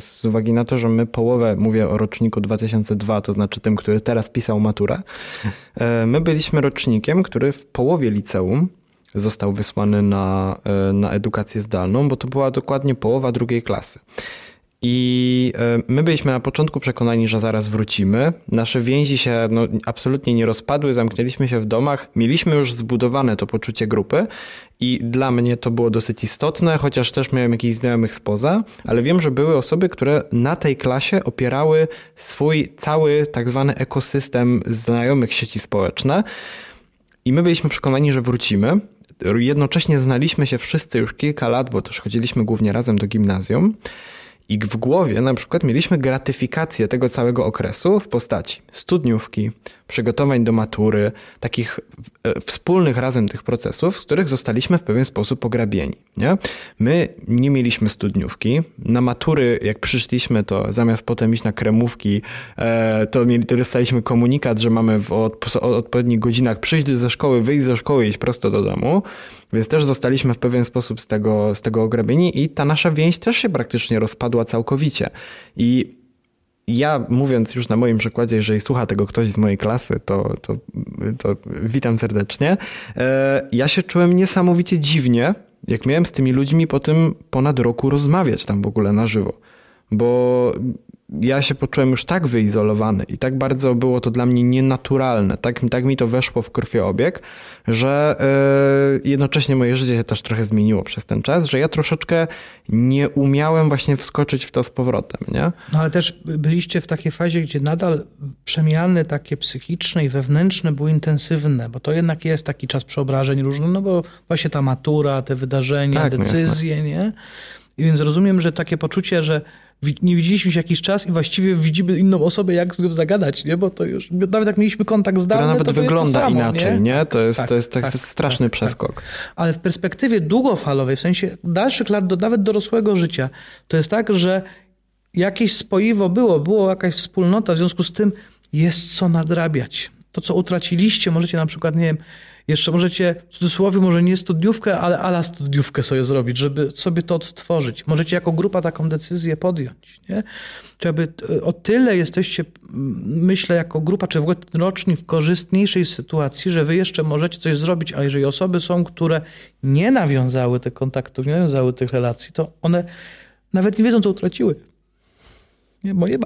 z uwagi na to, że my połowę, mówię o roczniku 2002, to znaczy tym, który teraz pisał maturę, e, my byliśmy rocznikiem, który w połowie liceum został wysłany na, na edukację zdalną, bo to była dokładnie połowa drugiej klasy. I e, my byliśmy na początku przekonani, że zaraz wrócimy. Nasze więzi się no, absolutnie nie rozpadły, zamknęliśmy się w domach. Mieliśmy już zbudowane to poczucie grupy i dla mnie to było dosyć istotne, chociaż też miałem jakichś znajomych spoza, ale wiem, że były osoby, które na tej klasie opierały swój cały tak zwany ekosystem znajomych sieci społeczne. I my byliśmy przekonani, że wrócimy. Jednocześnie znaliśmy się wszyscy już kilka lat, bo też chodziliśmy głównie razem do gimnazjum. I w głowie na przykład mieliśmy gratyfikację tego całego okresu w postaci studniówki, przygotowań do matury, takich e, wspólnych razem tych procesów, z których zostaliśmy w pewien sposób pograbieni. Nie? My nie mieliśmy studniówki. Na matury, jak przyszliśmy, to zamiast potem iść na kremówki, e, to, mieli, to dostaliśmy komunikat, że mamy w odpowiednich godzinach przyjść ze szkoły, wyjść ze szkoły i iść prosto do domu. Więc też zostaliśmy w pewien sposób z tego, z tego i ta nasza więź też się praktycznie rozpadła całkowicie. I ja mówiąc już na moim przykładzie, jeżeli słucha tego ktoś z mojej klasy, to, to, to witam serdecznie. E, ja się czułem niesamowicie dziwnie, jak miałem z tymi ludźmi po tym ponad roku rozmawiać tam w ogóle na żywo. bo ja się poczułem już tak wyizolowany i tak bardzo było to dla mnie nienaturalne, tak, tak mi to weszło w krwiobieg, że yy, jednocześnie moje życie się też trochę zmieniło przez ten czas, że ja troszeczkę nie umiałem właśnie wskoczyć w to z powrotem, nie? No ale też byliście w takiej fazie, gdzie nadal przemiany takie psychiczne i wewnętrzne były intensywne, bo to jednak jest taki czas przeobrażeń różnych, no bo właśnie ta matura, te wydarzenia, tak, no decyzje, nie? I więc rozumiem, że takie poczucie, że nie widzieliśmy się jakiś czas i właściwie widzimy inną osobę, jak z nią zagadać, nie? Bo to już, nawet jak mieliśmy kontakt zdalny, to nawet to wygląda to samo, inaczej, nie? nie? To jest, tak, to jest tak, tak straszny tak, przeskok. Ale w perspektywie długofalowej, w sensie dalszych lat, do, nawet dorosłego życia, to jest tak, że jakieś spoiwo było, było jakaś wspólnota, w związku z tym jest co nadrabiać. To, co utraciliście, możecie na przykład, nie wiem, jeszcze możecie, w cudzysłowie, może nie studiówkę, ale ala studiówkę sobie zrobić, żeby sobie to odtworzyć. Możecie jako grupa taką decyzję podjąć. Nie? Czy aby o tyle jesteście, myślę, jako grupa, czy w ogóle ten rocznik w korzystniejszej sytuacji, że wy jeszcze możecie coś zrobić, a jeżeli osoby są, które nie nawiązały tych kontaktów, nie nawiązały tych relacji, to one nawet nie wiedzą, co utraciły. Nie, moje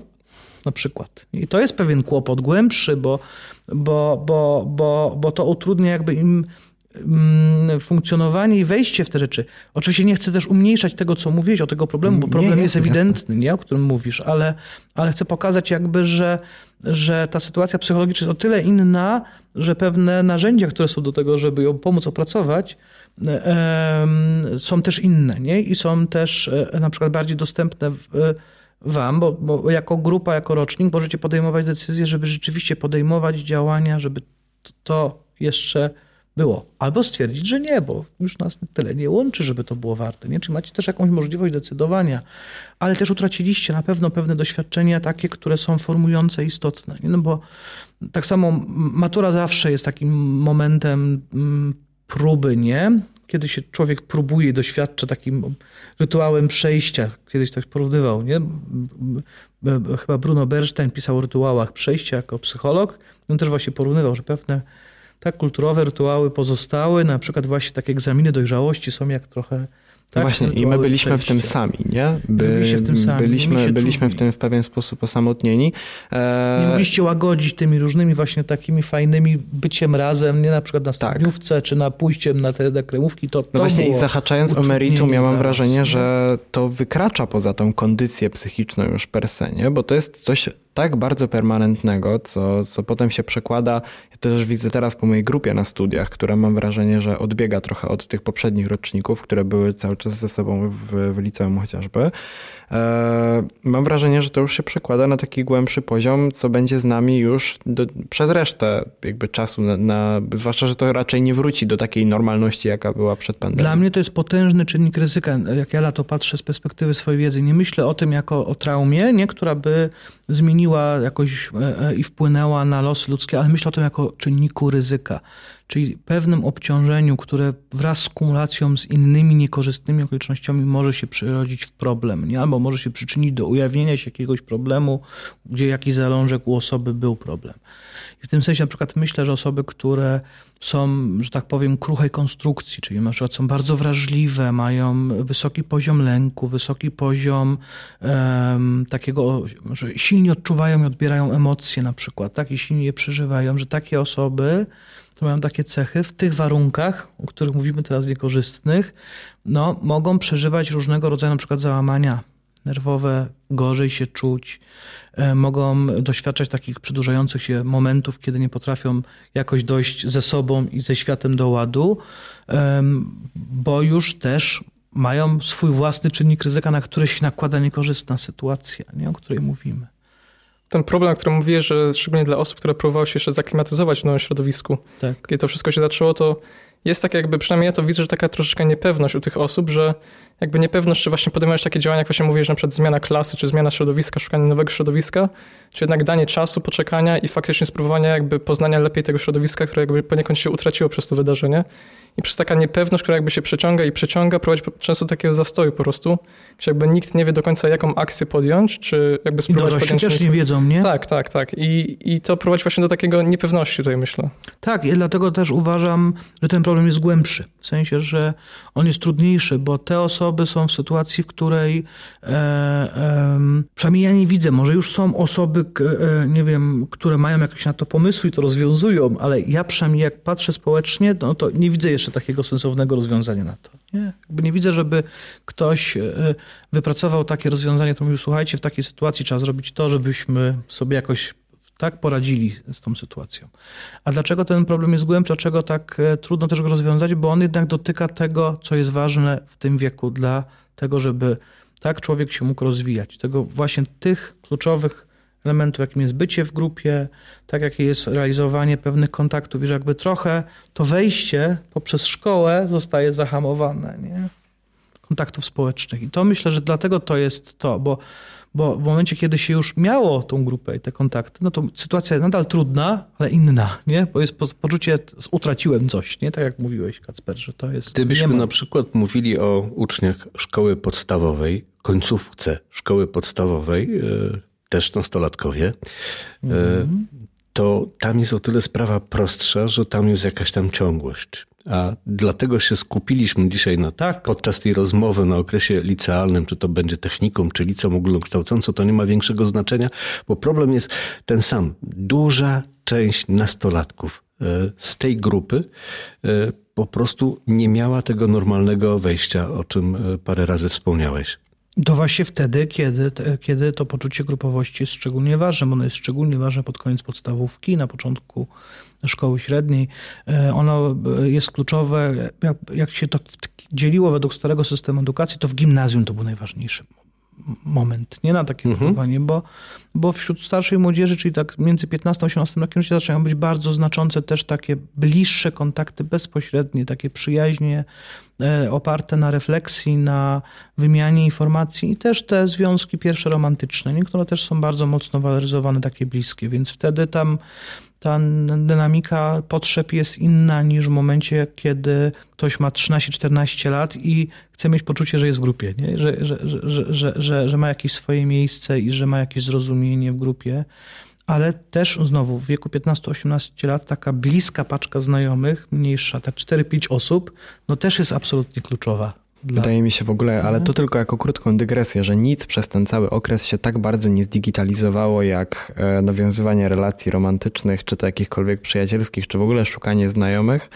na przykład. I to jest pewien kłopot głębszy, bo, bo, bo, bo, bo to utrudnia jakby im mm, funkcjonowanie i wejście w te rzeczy. Oczywiście nie chcę też umniejszać tego, co mówiłeś o tego problemu, bo problem nie, jest ewidentny, nie, o którym mówisz, ale, ale chcę pokazać jakby, że, że ta sytuacja psychologiczna jest o tyle inna, że pewne narzędzia, które są do tego, żeby ją pomóc opracować, są też inne, nie? I są też e, na przykład bardziej dostępne w, wam, bo, bo, jako grupa, jako rocznik możecie podejmować decyzje, żeby rzeczywiście podejmować działania, żeby to jeszcze było. Albo stwierdzić, że nie, bo już nas tyle nie łączy, żeby to było warte. Nie? Czy macie też jakąś możliwość decydowania, ale też utraciliście na pewno pewne doświadczenia takie, które są formujące istotne. Nie? No bo tak samo matura zawsze jest takim momentem mm, próby, nie? Kiedy się człowiek próbuje, doświadcza takim rytuałem przejścia. Kiedyś tak porównywał, nie? Chyba Bruno Bernstein pisał o rytuałach przejścia jako psycholog. On też właśnie porównywał, że pewne tak kulturowe rytuały pozostały, na przykład właśnie takie egzaminy dojrzałości są jak trochę tak, Właśnie, i my byliśmy przejście. w tym sami, nie? By, w tym sami. Byliśmy, byliśmy w tym w pewien sposób osamotnieni. E... Nie mogliście łagodzić tymi różnymi właśnie takimi fajnymi byciem razem, nie na przykład na tak. studniówce, tak. czy na pójściem na te kremówki. To, to no właśnie i zahaczając o meritum, ja mam wrażenie, że to wykracza poza tą kondycję psychiczną już per se, nie? Bo to jest coś tak bardzo permanentnego, co, co potem się przekłada. Ja też widzę teraz po mojej grupie na studiach, która mam wrażenie, że odbiega trochę od tych poprzednich roczników, które były cały czas ze sobą w, w liceum chociażby. E, mam wrażenie, że to już się przekłada na taki głębszy poziom, co będzie z nami już do, przez resztę jakby czasu, na, na, zwłaszcza, że to raczej nie wróci do takiej normalności, jaka była przed pandemią. Dla mnie to jest potężny czynnik ryzyka. Jak ja na to patrzę z perspektywy swojej wiedzy, nie myślę o tym jako o traumie, nie, która by zmieniła jakoś e, e, i wpłynęła na losy ludzkie, ale myślę o tym jako czynniku ryzyka czyli pewnym obciążeniu, które wraz z kumulacją z innymi niekorzystnymi okolicznościami może się przerodzić w problem, nie? albo może się przyczynić do ujawnienia się jakiegoś problemu, gdzie jakiś zalążek u osoby był problem. I w tym sensie na przykład myślę, że osoby, które są, że tak powiem, kruchej konstrukcji, czyli na przykład są bardzo wrażliwe, mają wysoki poziom lęku, wysoki poziom um, takiego, że silnie odczuwają i odbierają emocje na przykład, tak, i silnie je przeżywają, że takie osoby to mają takie cechy w tych warunkach, o których mówimy teraz niekorzystnych, no, mogą przeżywać różnego rodzaju na przykład załamania nerwowe, gorzej się czuć, e, mogą doświadczać takich przedłużających się momentów, kiedy nie potrafią jakoś dojść ze sobą i ze światem do ładu, bo już też mają swój własny czynnik ryzyka, na który się nakłada niekorzystna sytuacja, nie, o której mówimy ten problem, o którym mówię, że szczególnie dla osób, które próbowały się jeszcze zaklimatyzować w nowym środowisku, tak. kiedy to wszystko się zaczęło, to jest tak jakby, przynajmniej ja to widzę, że taka troszeczkę niepewność u tych osób, że jakby niepewność, czy właśnie podejmować takie działania, jak właśnie mówisz, na przykład zmiana klasy, czy zmiana środowiska, szukanie nowego środowiska, czy jednak danie czasu, poczekania i faktycznie spróbowania jakby poznania lepiej tego środowiska, które jakby poniekąd się utraciło przez to wydarzenie. I przez taka niepewność, która jakby się przeciąga i przeciąga, prowadzi często do takiego zastoju po prostu, gdzie jakby nikt nie wie do końca, jaką akcję podjąć, czy jakby spróbować I podjąć... też nie wiedzą, nie? Tak, tak, tak. I, I to prowadzi właśnie do takiego niepewności tutaj, myślę. Tak, i dlatego też uważam, że ten problem jest głębszy. W sensie, że on jest trudniejszy, bo te osoby są w sytuacji, w której e, e, przynajmniej ja nie widzę, może już są osoby, e, nie wiem, które mają jakieś na to pomysły i to rozwiązują, ale ja przynajmniej jak patrzę społecznie, no to nie widzę jeszcze takiego sensownego rozwiązania na to. Nie? Jakby nie widzę, żeby ktoś e, wypracował takie rozwiązanie, to mówił, słuchajcie, w takiej sytuacji trzeba zrobić to, żebyśmy sobie jakoś tak poradzili z tą sytuacją. A dlaczego ten problem jest głębszy, dlaczego tak e, trudno też go rozwiązać? Bo on jednak dotyka tego, co jest ważne w tym wieku dla tego, żeby tak człowiek się mógł rozwijać. Tego właśnie tych kluczowych elementów, jakim jest bycie w grupie, tak jakie jest realizowanie pewnych kontaktów i że jakby trochę to wejście poprzez szkołę zostaje zahamowane, nie? Kontaktów społecznych. I to myślę, że dlatego to jest to, bo bo w momencie, kiedy się już miało tą grupę i te kontakty, no to sytuacja jest nadal trudna, ale inna, nie? Bo jest poczucie, utraciłem coś, nie? Tak jak mówiłeś, Kacper, że to jest... Gdybyśmy na przykład mówili o uczniach szkoły podstawowej, końcówce szkoły podstawowej, e, też nastolatkowie, mm. to tam jest o tyle sprawa prostsza, że tam jest jakaś tam ciągłość. A dlatego się skupiliśmy dzisiaj na, tak. podczas tej rozmowy na okresie licealnym, czy to będzie technikum, czy liceum ogólnokształcące, to nie ma większego znaczenia, bo problem jest ten sam. Duża część nastolatków e, z tej grupy e, po prostu nie miała tego normalnego wejścia, o czym e, parę razy wspomniałeś. To właśnie wtedy, kiedy, kiedy to poczucie grupowości jest szczególnie ważne, ono jest szczególnie ważne pod koniec podstawówki, na początku szkoły średniej. E, ono e, jest kluczowe. Jak, jak się to dzieliło według starego systemu edukacji, to w gimnazjum to był najważniejszy moment, nie na takie mhm. wychowanie, bo, bo wśród starszej młodzieży, czyli tak między 15 a 18 rokiem życia zaczynają być bardzo znaczące też takie bliższe kontakty bezpośrednie, takie przyjaźnie oparte na refleksji, na wymianie informacji i też te związki pierwsze romantyczne, nie? które też są bardzo mocno waloryzowane, takie bliskie, więc wtedy tam ta dynamika potrzeb jest inna niż w momencie, kiedy ktoś ma 13-14 lat i chce mieć poczucie, że jest w grupie, nie? Że, że, że, że, że ma jakieś swoje miejsce i że ma jakieś zrozumienie w grupie. Ale też znowu w wieku 15-18 lat taka bliska paczka znajomych, mniejsza, tak 4-5 osób, no też jest absolutnie kluczowa. Dla... Wydaje mi się w ogóle, ale to tylko jako krótką dygresję, że nic przez ten cały okres się tak bardzo nie zdigitalizowało jak e, nawiązywanie relacji romantycznych, czy to jakichkolwiek przyjacielskich, czy w ogóle szukanie znajomych.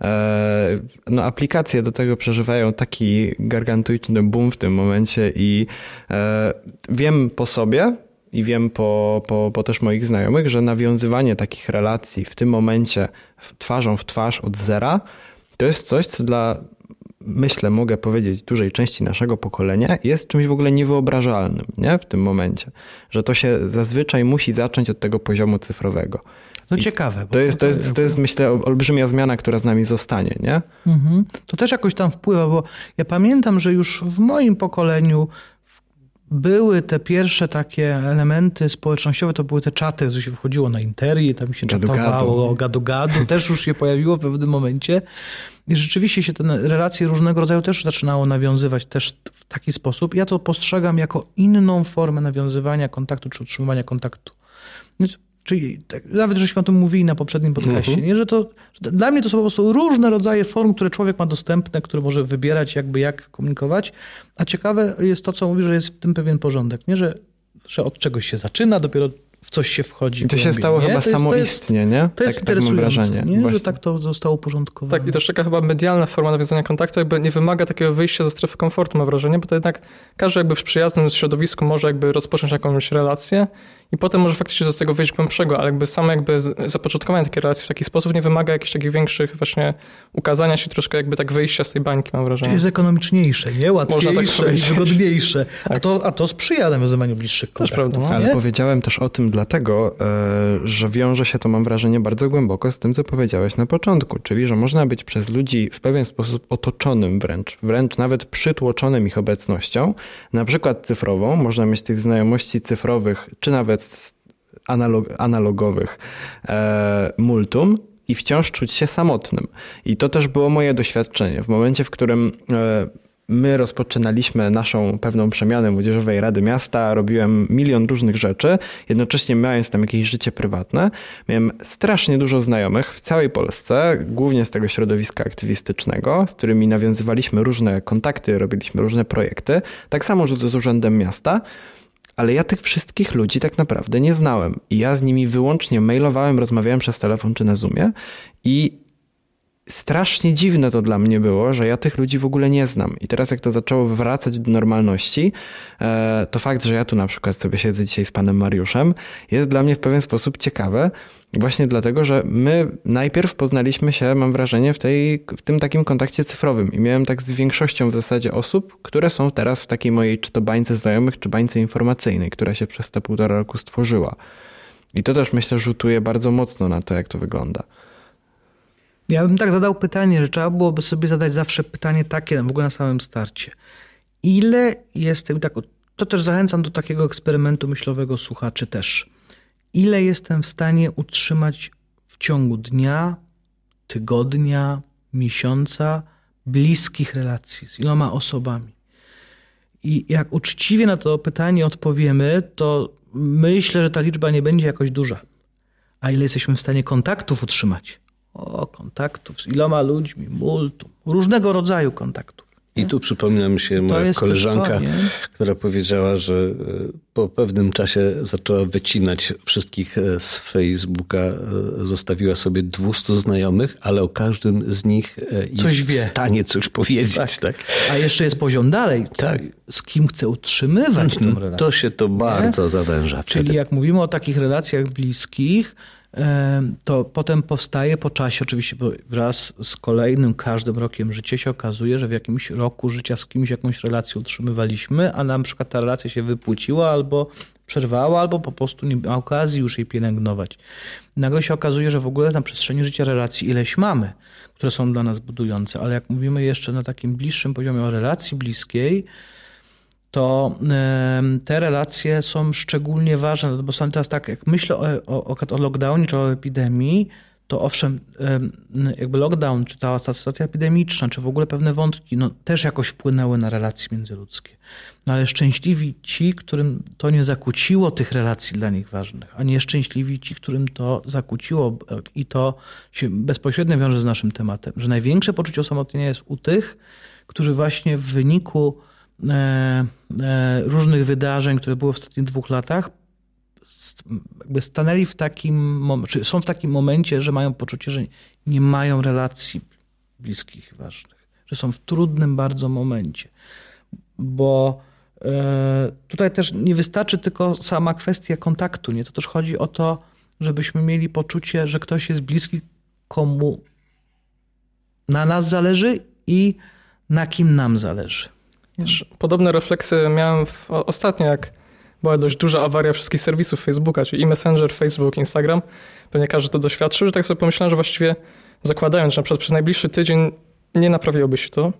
E, no, aplikacje do tego przeżywają taki gargantuiczny boom w tym momencie i e, wiem po sobie, i wiem po, po, po też moich znajomych, że nawiązywanie takich relacji w tym momencie twarzą w twarz od zera to jest coś, co dla myślę, mogę powiedzieć, dużej części naszego pokolenia, jest czymś w ogóle niewyobrażalnym nie? w tym momencie. Że to się zazwyczaj musi zacząć od tego poziomu cyfrowego. No ciekawe. To jest, to, jest, to jest, myślę, olbrzymia zmiana, która z nami zostanie, nie? Mhm. To też jakoś tam wpływa, bo ja pamiętam, że już w moim pokoleniu były te pierwsze takie elementy społecznościowe, to były te czaty, że się wchodziło na interii, tam się gadu czatowało, gadu-gadu, też już się pojawiło w pewnym momencie. I rzeczywiście się te relacje różnego rodzaju też zaczynało nawiązywać też w taki sposób. Ja to postrzegam jako inną formę nawiązywania kontaktu czy utrzymywania kontaktu. Czyli tak, nawet żeśmy o tym mówili na poprzednim podcaście, -hmm. nie? Że to że dla mnie to są po prostu różne rodzaje form, które człowiek ma dostępne, które może wybierać jakby jak komunikować. A ciekawe jest to, co mówi, że jest w tym pewien porządek, nie? Że, że od czegoś się zaczyna, dopiero w coś się wchodzi. I to się stało nie? chyba to samoistnie, jest, nie? To jest tak, tak interesujące, tak nie? że tak to zostało uporządkowane. Tak, i też taka chyba medialna forma nawiązania kontaktu jakby nie wymaga takiego wyjścia ze strefy komfortu, mam wrażenie, bo to jednak każdy jakby w przyjaznym środowisku może jakby rozpocząć jakąś relację i potem może faktycznie z tego wyjść głębszego, ale jakby samo jakby zapoczątkowanie takiej relacji w taki sposób nie wymaga jakichś takich większych właśnie ukazania się troszkę jakby tak wyjścia z tej bańki, mam wrażenie. Czyli jest ekonomiczniejsze, nie? Tak Łatwiejsze tak i wygodniejsze. Tak. A, to, a to sprzyja nawiązywaniu bliższych kontaktów. No, ale powiedziałem też o tym dlatego, e, że wiąże się to, mam wrażenie, bardzo głęboko z tym, co powiedziałeś na początku, czyli, że można być przez ludzi w pewien sposób otoczonym wręcz, wręcz nawet przytłoczonym ich obecnością, na przykład cyfrową, można mieć tych znajomości cyfrowych, czy nawet analog, analogowych e, multum, i wciąż czuć się samotnym. I to też było moje doświadczenie. W momencie, w którym e, my rozpoczynaliśmy naszą pewną przemianę Młodzieżowej Rady Miasta, robiłem milion różnych rzeczy, jednocześnie mając tam jakieś życie prywatne. Miałem strasznie dużo znajomych w całej Polsce, głównie z tego środowiska aktywistycznego, z którymi nawiązywaliśmy różne kontakty, robiliśmy różne projekty. Tak samo, z Urzędem Miasta. Ale ja tych wszystkich ludzi tak naprawdę nie znałem. I ja z nimi wyłącznie mailowałem, rozmawiałem przez telefon czy na Zoomie i strasznie dziwne to dla mnie było, że ja tych ludzi w ogóle nie znam. I teraz jak to zaczęło wracać do normalności, e, to fakt, że ja tu na przykład sobie siedzę dzisiaj z panem Mariuszem, jest dla mnie w pewien sposób ciekawe, właśnie dlatego, że my najpierw poznaliśmy się, mam wrażenie, w, tej, w tym takim kontakcie cyfrowym i miałem tak z większością w zasadzie osób, które są teraz w takiej mojej czy to bańce znajomych, czy bańce informacyjnej, która się przez te półtora roku stworzyła. I to też myślę rzutuje bardzo mocno na to, jak to wygląda. Ja bym tak zadał pytanie, że trzeba byłoby sobie zadać zawsze pytanie takie w ogóle na samym starcie. Ile jestem, tak, to też zachęcam do takiego eksperymentu myślowego słuchaczy też. Ile jestem w stanie utrzymać w ciągu dnia, tygodnia, miesiąca bliskich relacji z iloma osobami? I jak uczciwie na to pytanie odpowiemy, to myślę, że ta liczba nie będzie jakoś duża. A ile jesteśmy w stanie kontaktów utrzymać? O, kontaktów z iloma ludźmi, multum, różnego rodzaju kontaktów. I tu przypomina mi się moja koleżanka, to, która powiedziała, że e, po pewnym czasie zaczęła wycinać wszystkich e, z Facebooka. E, zostawiła sobie 200 znajomych, ale o każdym z nich coś jest wie. w stanie coś powiedzieć. Tak. tak. A jeszcze jest poziom dalej. Tak. Z kim chce utrzymywać tę relację. To się to bardzo nie? zawęża. Czyli wtedy. jak mówimy o takich relacjach bliskich, to potem powstaje po czasie, oczywiście wraz z kolejnym, każdym rokiem życia się okazuje, że w jakimś roku życia z kimś jakąś relację utrzymywaliśmy, a na przykład ta relacja się wypłuciła albo przerwała, albo po prostu nie ma okazji już jej pielęgnować. Nagle się okazuje, że w ogóle na przestrzeni życia relacji ileś mamy, które są dla nas budujące, ale jak mówimy jeszcze na takim bliższym poziomie o relacji bliskiej, to te relacje są szczególnie ważne, bo są teraz tak, jak myślę o, o, o lockdownie czy o epidemii, to owszem, jakby lockdown, czy ta sytuacja epidemiczna, czy w ogóle pewne wątki, no, też jakoś wpłynęły na relacje międzyludzkie. No ale szczęśliwi ci, którym to nie zakłóciło tych relacji dla nich ważnych, a nieszczęśliwi ci, którym to zakłóciło i to się bezpośrednio wiąże z naszym tematem, że największe poczucie osamotnienia jest u tych, którzy właśnie w wyniku różnych wydarzeń, które były w ostatnich dwóch latach, jakby stanęli w takim, czy są w takim momencie, że mają poczucie, że nie mają relacji bliskich ważnych, że są w trudnym bardzo momencie. Bo e, tutaj też nie wystarczy tylko sama kwestia kontaktu, nie? To też chodzi o to, żebyśmy mieli poczucie, że ktoś jest bliski, komu na nas zależy i na kim nam zależy. Też podobne refleksje miałem w, ostatnio, jak była dość duża awaria wszystkich serwisów Facebooka, czyli i Messenger, Facebook, Instagram. Pewnie każdy to doświadczył, że tak sobie pomyślałem, że właściwie zakładając, że na przykład przez najbliższy tydzień nie naprawiłoby się to,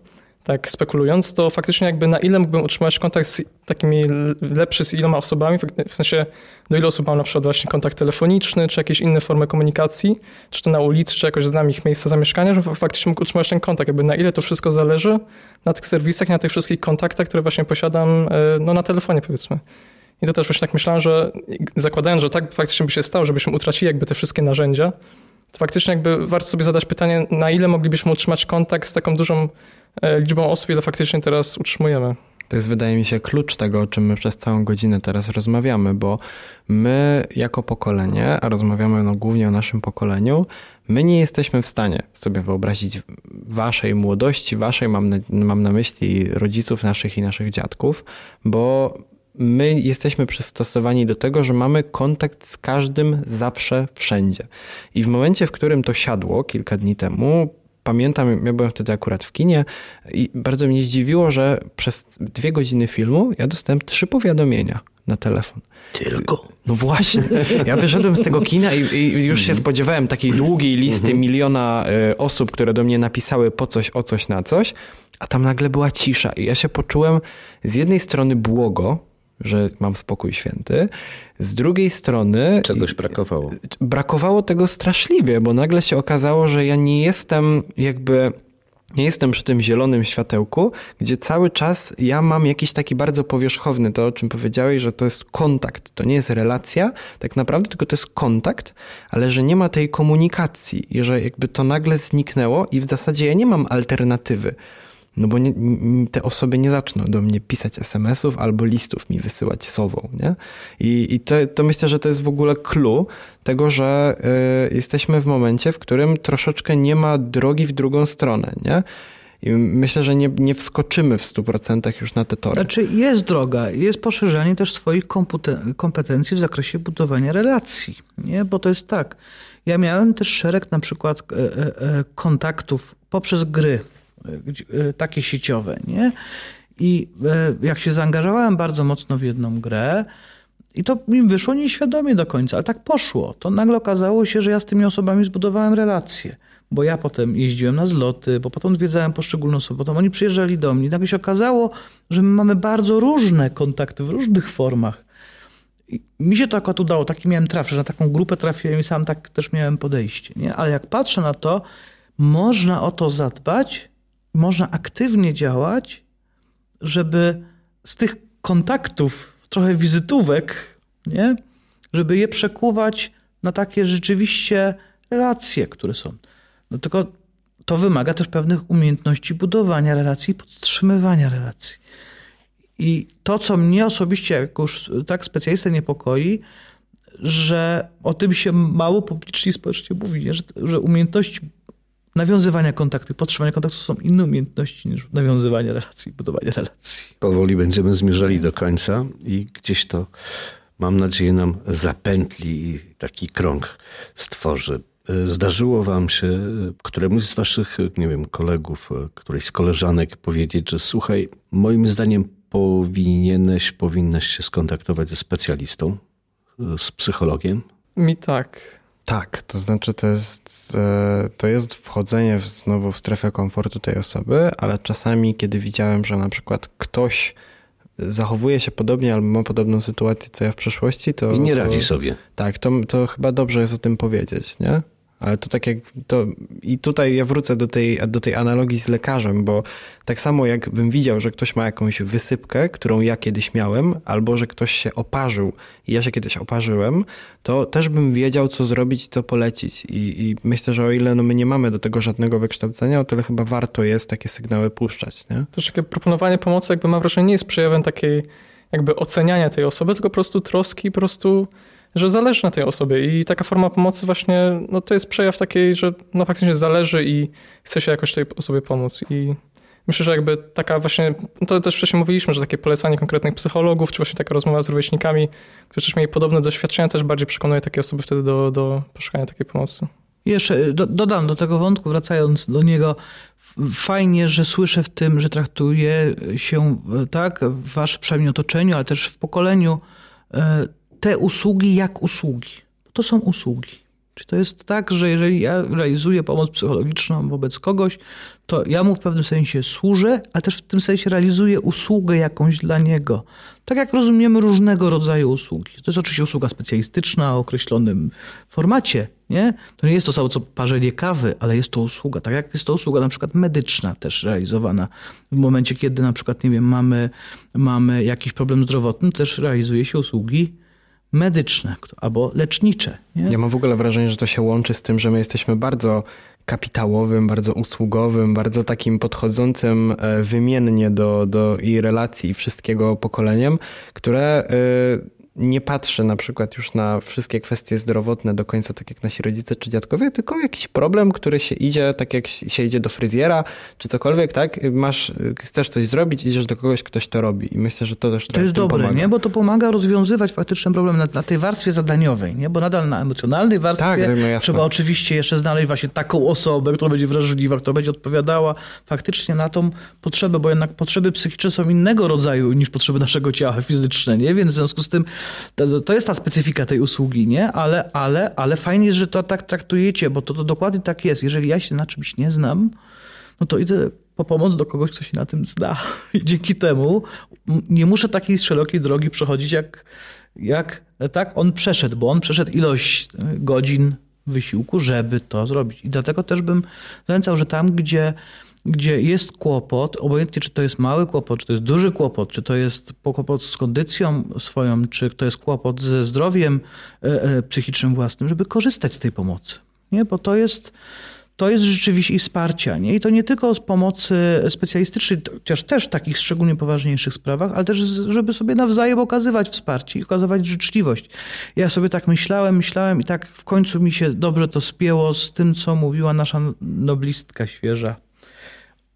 tak spekulując, to faktycznie jakby na ile mógłbym utrzymać kontakt z takimi lepszy z iloma osobami, w sensie do ilu osób mam na przykład właśnie kontakt telefoniczny, czy jakieś inne formy komunikacji, czy to na ulicy, czy jakoś znam ich miejsca zamieszkania, że faktycznie mógł utrzymać ten kontakt, jakby na ile to wszystko zależy na tych serwisach, na tych wszystkich kontaktach, które właśnie posiadam e, no, na telefonie powiedzmy. I to też właśnie tak myślałem, że zakładając, że tak faktycznie by się stało, żebyśmy utracili jakby te wszystkie narzędzia, to faktycznie jakby warto sobie zadać pytanie, na ile moglibyśmy utrzymać kontakt z taką dużą e, liczbą osób, ile faktycznie teraz utrzymujemy. To jest, wydaje mi się, klucz tego, o czym my przez całą godzinę teraz rozmawiamy, bo my jako pokolenie, a rozmawiamy no głównie o naszym pokoleniu, my nie jesteśmy w stanie sobie wyobrazić waszej młodości, waszej, mam na, mam na myśli rodziców naszych i naszych dziadków, bo my jesteśmy przystosowani do tego, że mamy kontakt z każdym zawsze, wszędzie. I w momencie, w którym to siadło kilka dni temu, pamiętam, ja byłem wtedy akurat w kinie i bardzo mnie zdziwiło, że przez dwie godziny filmu ja dostałem trzy powiadomienia na telefon. Tylko? No właśnie. Ja wyszedłem z tego kina i, i już się mhm. spodziewałem takiej długiej listy mhm. miliona y, osób, które do mnie napisały po coś, o coś, na coś, a tam nagle była cisza i ja się poczułem z jednej strony błogo, że mam spokój święty. Z drugiej strony. Czegoś brakowało. Brakowało tego straszliwie, bo nagle się okazało, że ja nie jestem jakby nie jestem przy tym zielonym światełku, gdzie cały czas ja mam jakiś taki bardzo powierzchowny, to o czym powiedziałeś, że to jest kontakt, to nie jest relacja tak naprawdę, tylko to jest kontakt, ale że nie ma tej komunikacji i że jakby to nagle zniknęło i w zasadzie ja nie mam alternatywy. No bo nie, te osoby nie zaczną do mnie pisać SMS-ów albo listów mi wysyłać sową, nie? I, i to, to myślę, że to jest w ogóle clue tego, że y, jesteśmy w momencie, w którym troszeczkę nie ma drogi w drugą stronę, nie? I myślę, że nie, nie wskoczymy w 100% już na te tory. Znaczy jest droga, jest poszerzanie też swoich kompetencji w zakresie budowania relacji, nie? Bo to jest tak, ja miałem też szereg na przykład e, e, kontaktów poprzez gry, E, takie sieciowe, nie? I e, jak się zaangażowałem bardzo mocno w jedną grę, i to mi wyszło nieświadomie do końca, ale tak poszło. To nagle okazało się, że ja z tymi osobami zbudowałem relacje. Bo ja potem jeździłem na zloty, bo potem odwiedzałem poszczególne osoby, potem oni przyjeżdżali do mnie. I nagle się okazało, że my mamy bardzo różne kontakty w różnych formach. I mi się to akurat udało, taki miałem traf, że na taką grupę trafiłem i sam tak też miałem podejście. Nie? Ale jak patrzę na to, można o to zadbać, można aktywnie działać, żeby z tych kontaktów, trochę wizytówek, nie? żeby je przekuwać na takie rzeczywiście relacje, które są. No tylko to wymaga też pewnych umiejętności budowania relacji, podtrzymywania relacji. I to, co mnie osobiście, jak już tak specjalistę niepokoi, że o tym się mało publicznie społecznie mówi, nie? Że, że umiejętności nawiązywania kontaktu, podtrzymania kontaktu są inne umiejętności niż nawiązywanie relacji, budowanie relacji. Powoli będziemy zmierzali do końca i gdzieś to, mam nadzieję, nam zapętli i taki krąg stworzy. Zdarzyło wam się któremuś z waszych, nie wiem, kolegów, którejś z koleżanek powiedzieć, że słuchaj, moim zdaniem powinieneś, powinnaś się skontaktować ze specjalistą, z psychologiem? Mi tak. Tak, to znaczy to jest, e, to jest wchodzenie w, znowu w strefę komfortu tej osoby, ale czasami, kiedy widziałem, że na przykład ktoś zachowuje się podobnie albo ma podobną sytuację co ja w przeszłości, to. I nie radzi to, sobie. Tak, to, to chyba dobrze jest o tym powiedzieć, nie? Ale to tak jak to. I tutaj ja wrócę do tej, do tej analogii z lekarzem, bo tak samo jakbym widział, że ktoś ma jakąś wysypkę, którą ja kiedyś miałem, albo że ktoś się oparzył i ja się kiedyś oparzyłem, to też bym wiedział, co zrobić i co polecić. I, i myślę, że o ile no my nie mamy do tego żadnego wykształcenia, o tyle chyba warto jest takie sygnały puszczać. Nie? Też takie proponowanie pomocy, jakby mam wrażenie, nie jest przejawem takiej jakby oceniania tej osoby, tylko po prostu troski, po prostu że zależy na tej osobie i taka forma pomocy właśnie, no to jest przejaw takiej, że no faktycznie zależy i chce się jakoś tej osobie pomóc i myślę, że jakby taka właśnie, no to też wcześniej mówiliśmy, że takie polecanie konkretnych psychologów, czy właśnie taka rozmowa z rówieśnikami, którzy też mieli podobne doświadczenia, też bardziej przekonuje takie osoby wtedy do, do poszukania takiej pomocy. Jeszcze do, dodam do tego wątku, wracając do niego, fajnie, że słyszę w tym, że traktuje się tak w waszym przynajmniej otoczeniu, ale też w pokoleniu e, te usługi jak usługi. To są usługi. Czy to jest tak, że jeżeli ja realizuję pomoc psychologiczną wobec kogoś, to ja mu w pewnym sensie służę, ale też w tym sensie realizuję usługę jakąś dla niego. Tak jak rozumiemy różnego rodzaju usługi. To jest oczywiście usługa specjalistyczna o określonym formacie. Nie? To nie jest to samo co parzenie kawy, ale jest to usługa. Tak jak jest to usługa na przykład medyczna też realizowana. W momencie, kiedy na przykład, nie wiem, mamy, mamy jakiś problem zdrowotny, też realizuje się usługi medyczne albo lecznicze. Nie? Ja mam w ogóle wrażenie, że to się łączy z tym, że my jesteśmy bardzo kapitałowym, bardzo usługowym, bardzo takim podchodzącym e, wymiennie do, do i relacji i wszystkiego pokoleniem, które e, nie patrzę na przykład już na wszystkie kwestie zdrowotne do końca, tak jak nasi rodzice czy dziadkowie, tylko jakiś problem, który się idzie, tak jak się idzie do fryzjera czy cokolwiek, tak? Masz, chcesz coś zrobić, idziesz do kogoś, ktoś to robi. I myślę, że to też To jest dobre, pomaga. nie? Bo to pomaga rozwiązywać faktyczny problem na, na, tej warstwie zadaniowej, nie? Bo nadal na emocjonalnej warstwie tak, no trzeba oczywiście jeszcze znaleźć właśnie taką osobę, która będzie wrażliwa, która będzie odpowiadała faktycznie na tą potrzebę, bo jednak potrzeby psychiczne są innego rodzaju niż potrzeby naszego ciała fizyczne, nie? Więc w związku z tym to, to jest ta specyfika tej usługi, nie? Ale, ale, ale fajnie jest, że to tak traktujecie, bo to, to dokładnie tak jest. Jeżeli ja się na czymś nie znam, no to idę po pomoc do kogoś, kto się na tym zna. I dzięki temu nie muszę takiej szerokiej drogi przechodzić, jak, jak tak on przeszedł, bo on przeszedł ilość godzin wysiłku, żeby to zrobić. I dlatego też bym zachęcał, że tam, gdzie, gdzie jest kłopot, obojętnie czy to jest mały kłopot, czy to jest duży kłopot, czy to jest kłopot z kondycją swoją, czy to jest kłopot ze zdrowiem e, e, psychicznym własnym, żeby korzystać z tej pomocy. Nie? Bo to jest to jest rzeczywiście i wsparcia. Nie? I to nie tylko z pomocy specjalistycznej, chociaż też w takich szczególnie poważniejszych sprawach, ale też, żeby sobie nawzajem okazywać wsparcie i okazywać życzliwość. Ja sobie tak myślałem, myślałem i tak w końcu mi się dobrze to spięło z tym, co mówiła nasza noblistka świeża.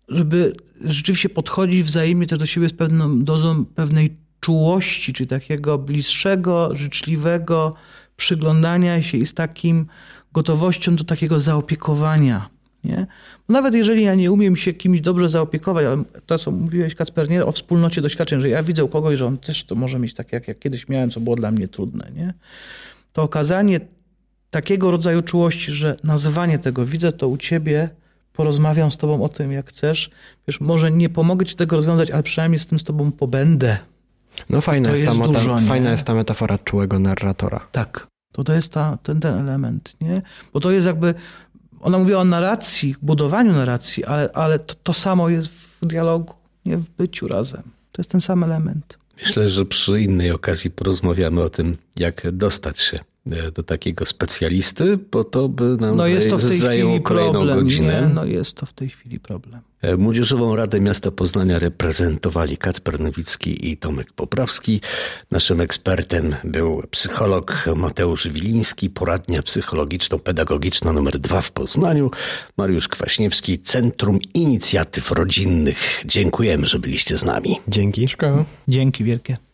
Żeby rzeczywiście podchodzić wzajemnie też do siebie z pewną dozą pewnej czułości, czy takiego bliższego, życzliwego przyglądania się i z takim gotowością do takiego zaopiekowania. Nie? Nawet jeżeli ja nie umiem się kimś dobrze zaopiekować, ale to, co mówiłeś, Kacper, nie? o wspólnocie doświadczeń, że ja widzę u kogoś, że on też to może mieć tak, jak, jak kiedyś miałem, co było dla mnie trudne, nie? to okazanie takiego rodzaju czułości, że nazywanie tego, widzę to u ciebie, porozmawiam z tobą o tym, jak chcesz, wiesz, może nie pomogę ci tego rozwiązać, ale przynajmniej z tym z tobą pobędę. No fajna, jest, jest, ta, dużo, fajna jest ta metafora czułego narratora. Tak. To to jest ta, ten, ten element, nie? Bo to jest jakby, ona mówiła o narracji, budowaniu narracji, ale, ale to, to samo jest w dialogu, nie w byciu razem. To jest ten sam element. Myślę, że przy innej okazji porozmawiamy o tym, jak dostać się do takiego specjalisty, po to by nam no jest to w tej zajęło chwili kolejną problem, godzinę. Nie? No jest to w tej chwili problem. E, Młodzieżową Radę Miasta Poznania reprezentowali Kacper Nowicki i Tomek Poprawski. Naszym ekspertem był psycholog Mateusz Wiliński, poradnia psychologiczno-pedagogiczna numer dwa w Poznaniu, Mariusz Kwaśniewski, Centrum Inicjatyw Rodzinnych. Dziękujemy, że byliście z nami. Dzięki. Dzięki wielkie.